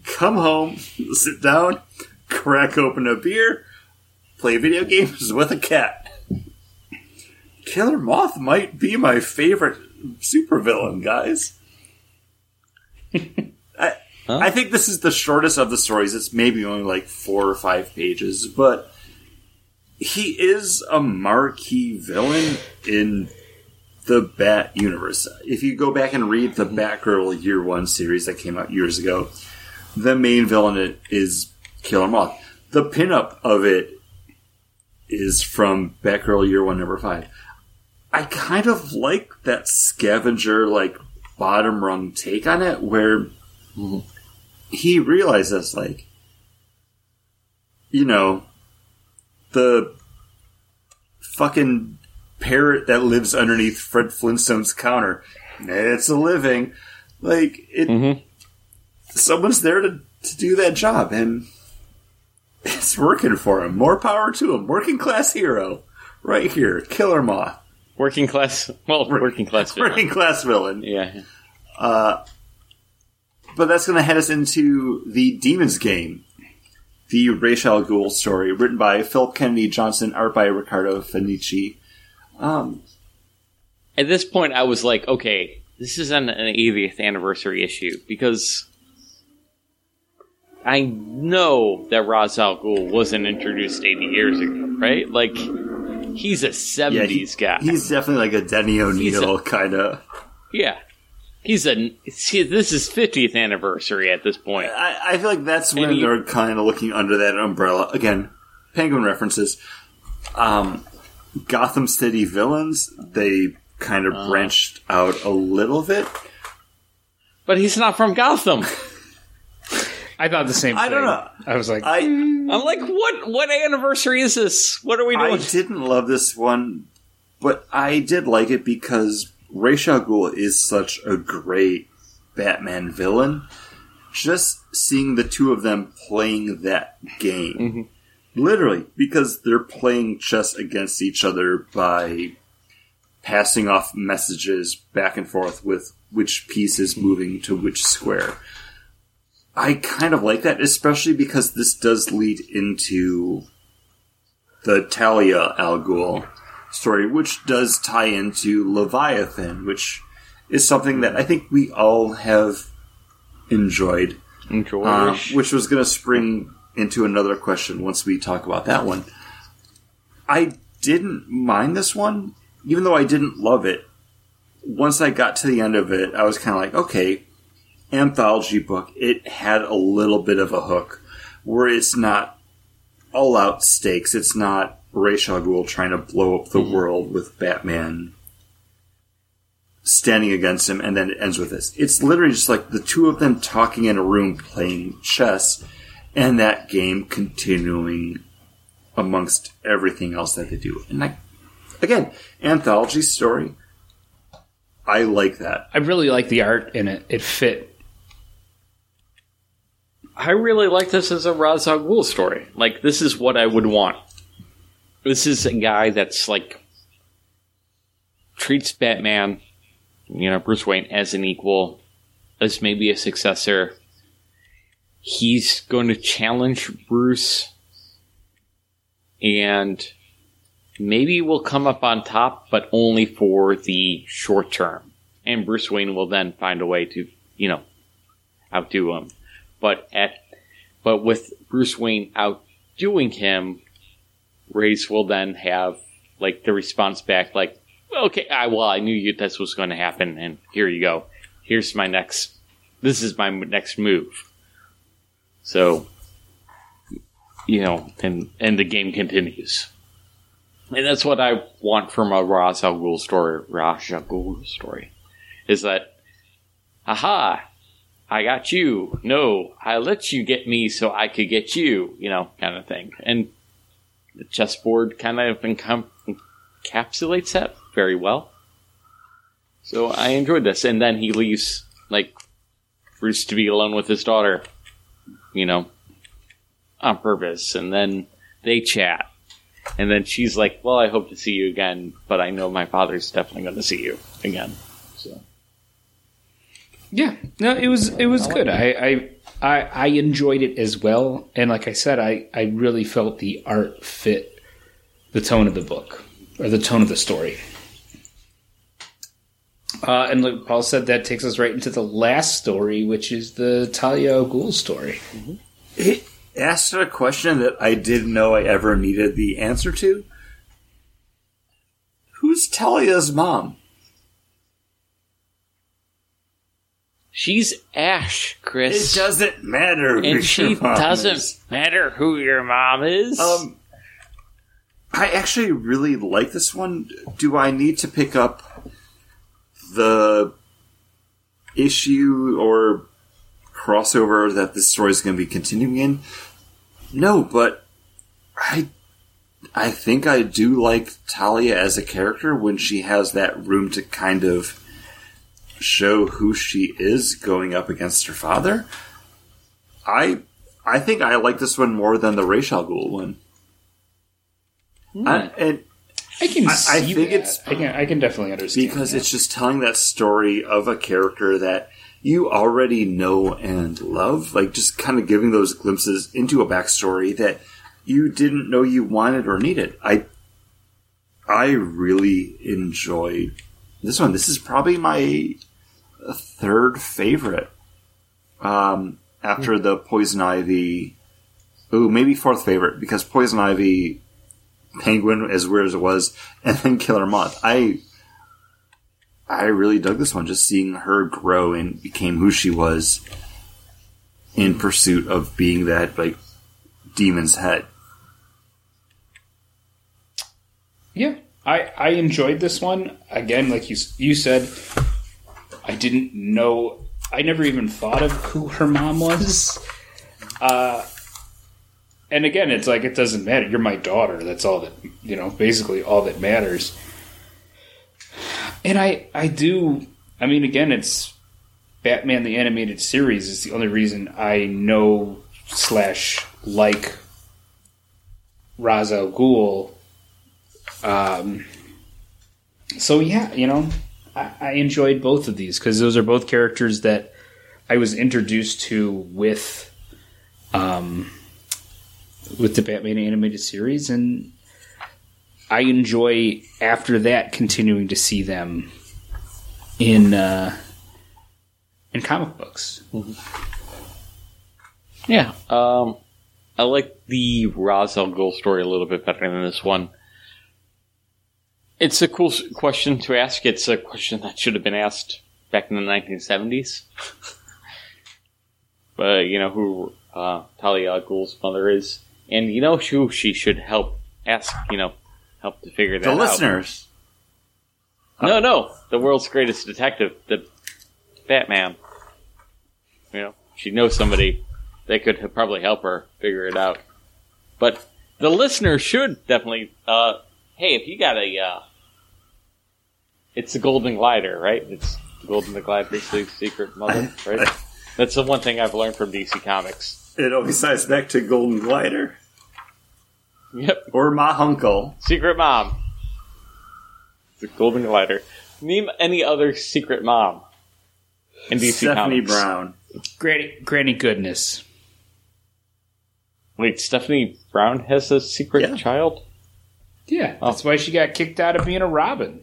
come home, sit down, crack open a beer, play video games with a cat. Killer Moth might be my favorite supervillain, guys. I, I think this is the shortest of the stories. It's maybe only like four or five pages, but he is a marquee villain in the Bat universe. If you go back and read the mm-hmm. Batgirl Year One series that came out years ago, the main villain is Killer Moth. The pinup of it is from Batgirl Year One, Number Five. I kind of like that scavenger, like bottom rung take on it, where mm-hmm. He realizes, like, you know, the fucking parrot that lives underneath Fred Flintstone's counter. It's a living. Like, it. Mm-hmm. Someone's there to, to do that job, and it's working for him. More power to him. Working class hero. Right here. Killer Moth. Working class, well, working class. villain. Working class villain. Yeah. Uh, But that's going to head us into the Demons game. The Ra's al Ghul story, written by Philip Kennedy Johnson, art by Ricardo Fenici. Um, At this point, I was like, okay, this is an, an 80th anniversary issue because I know that Ra's al Ghul wasn't introduced 80 years ago, right? Like, he's a 70s yeah, he- guy. He's definitely like a Denny O'Neil kind of. yeah. He's a. See, this is 50th anniversary at this point. I, I feel like that's when And he- they're kind of looking under that umbrella. Again, Penguin references. Um, Gotham City villains, they kind of Uh. branched out a little bit. But he's not from Gotham. I thought the same thing. I don't know. I was like, I I'm like, what? What anniversary is this? What are we doing? I didn't love this one, but I did like it because Ra's al Ghul is such a great Batman villain. Just seeing the two of them playing that game, mm-hmm. literally, because they're playing chess against each other by passing off messages back and forth with which piece is moving to which square. I kind of like that, especially because this does lead into the Talia Al Ghul story, which does tie into Leviathan, which is something that I think we all have enjoyed, Enjoy. um, which was going to spring into another question once we talk about that one. I didn't mind this one, even though I didn't love it. Once I got to the end of it, I was kind of like, okay, anthology book. It had a little bit of a hook where it's not all out stakes. It's not Ra's al Ghul trying to blow up the mm-hmm. world with Batman standing against him, and then it ends with this. It's literally just like the two of them talking in a room playing chess, and that game continuing amongst everything else that they do. And like, again, anthology story. I like that. I really like the art in it. It fit. I really like this as a Ra's al Ghul story. Like, this is what I would want. This is a guy that's like treats Batman, you know, Bruce Wayne as an equal, as maybe a successor. He's going to challenge Bruce, and maybe will come up on top, but only for the short term. And Bruce Wayne will then find a way to, you know, outdo him but at but with Bruce Wayne outdoing him, Ra's will then have like the response back, like, okay, I well, I knew you this was going to happen, and here you go. Here's my next. This is my next move. So, you know, and and the game continues, and that's what I want from a Ra's al Ghul story. Ra's al Ghul story is that, aha, I got you. No, I let you get me so I could get you, you know, kind of thing. And the chessboard kind of encom- encapsulates that very well. So I enjoyed this. And then he leaves, like, Bruce to be alone with his daughter, you know, on purpose. And then they chat. And then she's like, well, I hope to see you again, but I know my father's definitely going to see you again. So. Yeah, no, it was it was good. I, I I, I enjoyed it as well, and like I said, I, I really felt the art fit the tone of the book or the tone of the story. Uh, and like Paul said, that takes us right into the last story, which is the Talia al Ghul story. It asked a question that I didn't know I ever needed the answer to. Who's Talia's mom? She's Ash, Chris. It doesn't matter. who and she your mom doesn't is. matter who your mom is. Um, I actually really like this one. Do I need to pick up the issue or crossover that this story is going to be continuing in? No, but I I think I do like Talia as a character when she has that room to kind of show who she is going up against her father. I I think I like this one more than the Ra's al Ghul one. I, hmm. and I can I- I think that. it's- I can I can definitely understand because that. it's just telling that story of a character that you already know and love, like just kind of giving those glimpses into a backstory that you didn't know you wanted or needed. I I really enjoyed this one. This is probably my third favorite. Um, after the Poison Ivy, ooh, maybe fourth favorite because Poison Ivy, Penguin, as weird as it was, and then Killer Moth. I I really dug this one, just seeing her grow and became who she was in pursuit of being that like demon's head. Yeah, I I enjoyed this one. Again, like you you said, I didn't know. I never even thought of who her mom was. Uh, and again, it's like it doesn't matter. You're my daughter. That's all that you know. Basically, all that matters. And I I do. I mean, again, it's Batman the animated series is the only reason I know slash like Ra's al Ghul um, so yeah, you know, I, I enjoyed both of these because those are both characters that I was introduced to with, um, with the Batman animated series, and I enjoy after that continuing to see them in uh, in comic books. Yeah. Um, I like the Ra's al Ghul story a little bit better than this one. It's a cool question to ask. It's a question that should have been asked back in the 1970s. but, you know, who uh, Talia al Ghul's mother is. And you know who she should help ask, you know, help to figure that The out. The listeners, No, no. The world's greatest detective, the Batman. You know, she knows somebody that could probably help her figure it out. But the listener should definitely, uh, hey, if you got a, uh, it's the Golden Glider, right? It's the Golden Glider's the secret mother, right? That's the one thing I've learned from DC Comics. it always ties back to Golden Glider Yep. or my uncle. Secret mom. The Golden Glider. Name any other secret mom in DC Stephanie Comics. Brown. Granny, Granny Goodness. Wait, Stephanie Brown has a secret Yeah. child? Yeah, oh. that's why she got kicked out of being a Robin.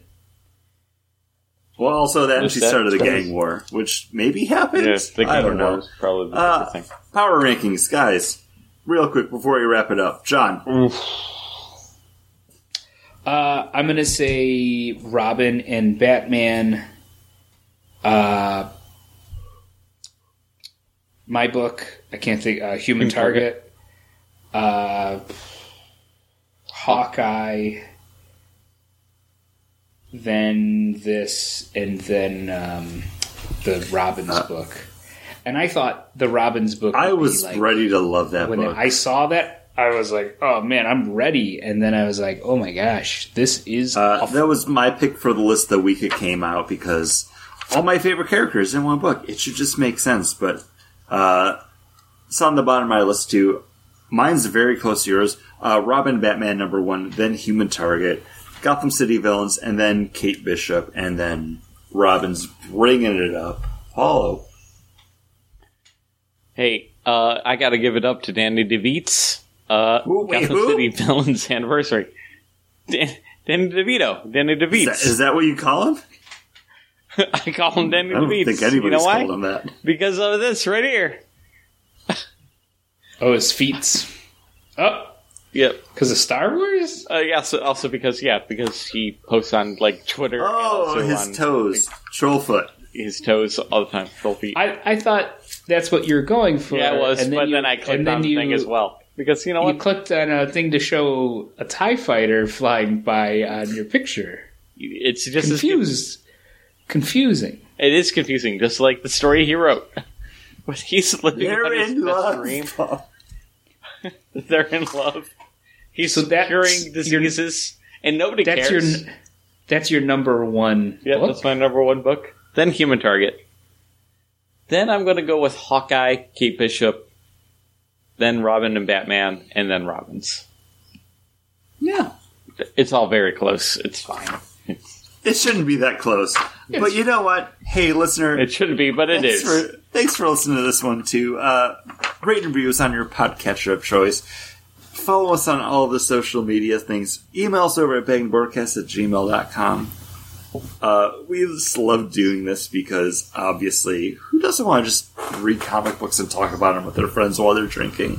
Well, also that and she that- started the gang war, which maybe happened. Yes, the I don't know. Wars probably the Uh, thing. Power rankings, guys. Real quick before we wrap it up, John. Uh, I'm gonna say Robin and Batman. Uh, my book. I can't think. Uh, Human Human Target. Uh, Hawkeye. Then this, and then um, the Robin's book. And I thought the Robin's book. I was like, ready to love that when book. I saw that, I was like, "Oh man, I'm ready!" And then I was like, "Oh my gosh, this is Uh, that was my pick for the list the week it came out because all my favorite characters in one book. It should just make sense. But uh, it's on the bottom of my list too. Mine's very close to yours. Uh, Robin, Batman number one, then Human Target, Gotham City Villains, and then Kate Bishop, and then Robin's bringing it up. Hollow. Hey, uh, I got to give it up to Danny DeVites. Uh, Who- wait, Gotham who? City Villains anniversary. Dan- Danny DeVito. Danny DeVito. Is DeVites. that, is that what you call him? I call him Danny I don't DeVites. think you anybody's know why? called him that. Because of this right here. Oh, his feet. Oh, Yep. because of Star Wars. Uh, yeah. So also because yeah, because he posts on like Twitter. Oh, his on toes. Trollfoot. His toes all the time. Troll feet. I, I thought that's what you were going for. yeah, it was. and but you- then I clicked and then on the you, thing as well because you know what? You clicked on a thing to show a Tie Fighter flying by on your picture. It's just as Confused, confusing. It is confusing, just like the story he wrote. But he's living They're his in love. dream. They're in love. He's So that's curing your- diseases, and nobody That's cares. your that's your number one. yeah, book? that's my number one book. Then Human Target. Then I'm going to go with Hawkeye, Kate Bishop, then Robin and Batman, and then Robins. Yeah. It's all very close. It's fine. It shouldn't be that close. But you know what? Hey, listener. It shouldn't be, but it thanks is. For, thanks for listening to this one, too. Uh, rate and reviews on your podcatcher of choice. Follow us on all the social media things. Email us over at bangboardcast at gmail.com. Uh, we just love doing this because, obviously, who doesn't want to just read comic books and talk about them with their friends while they're drinking?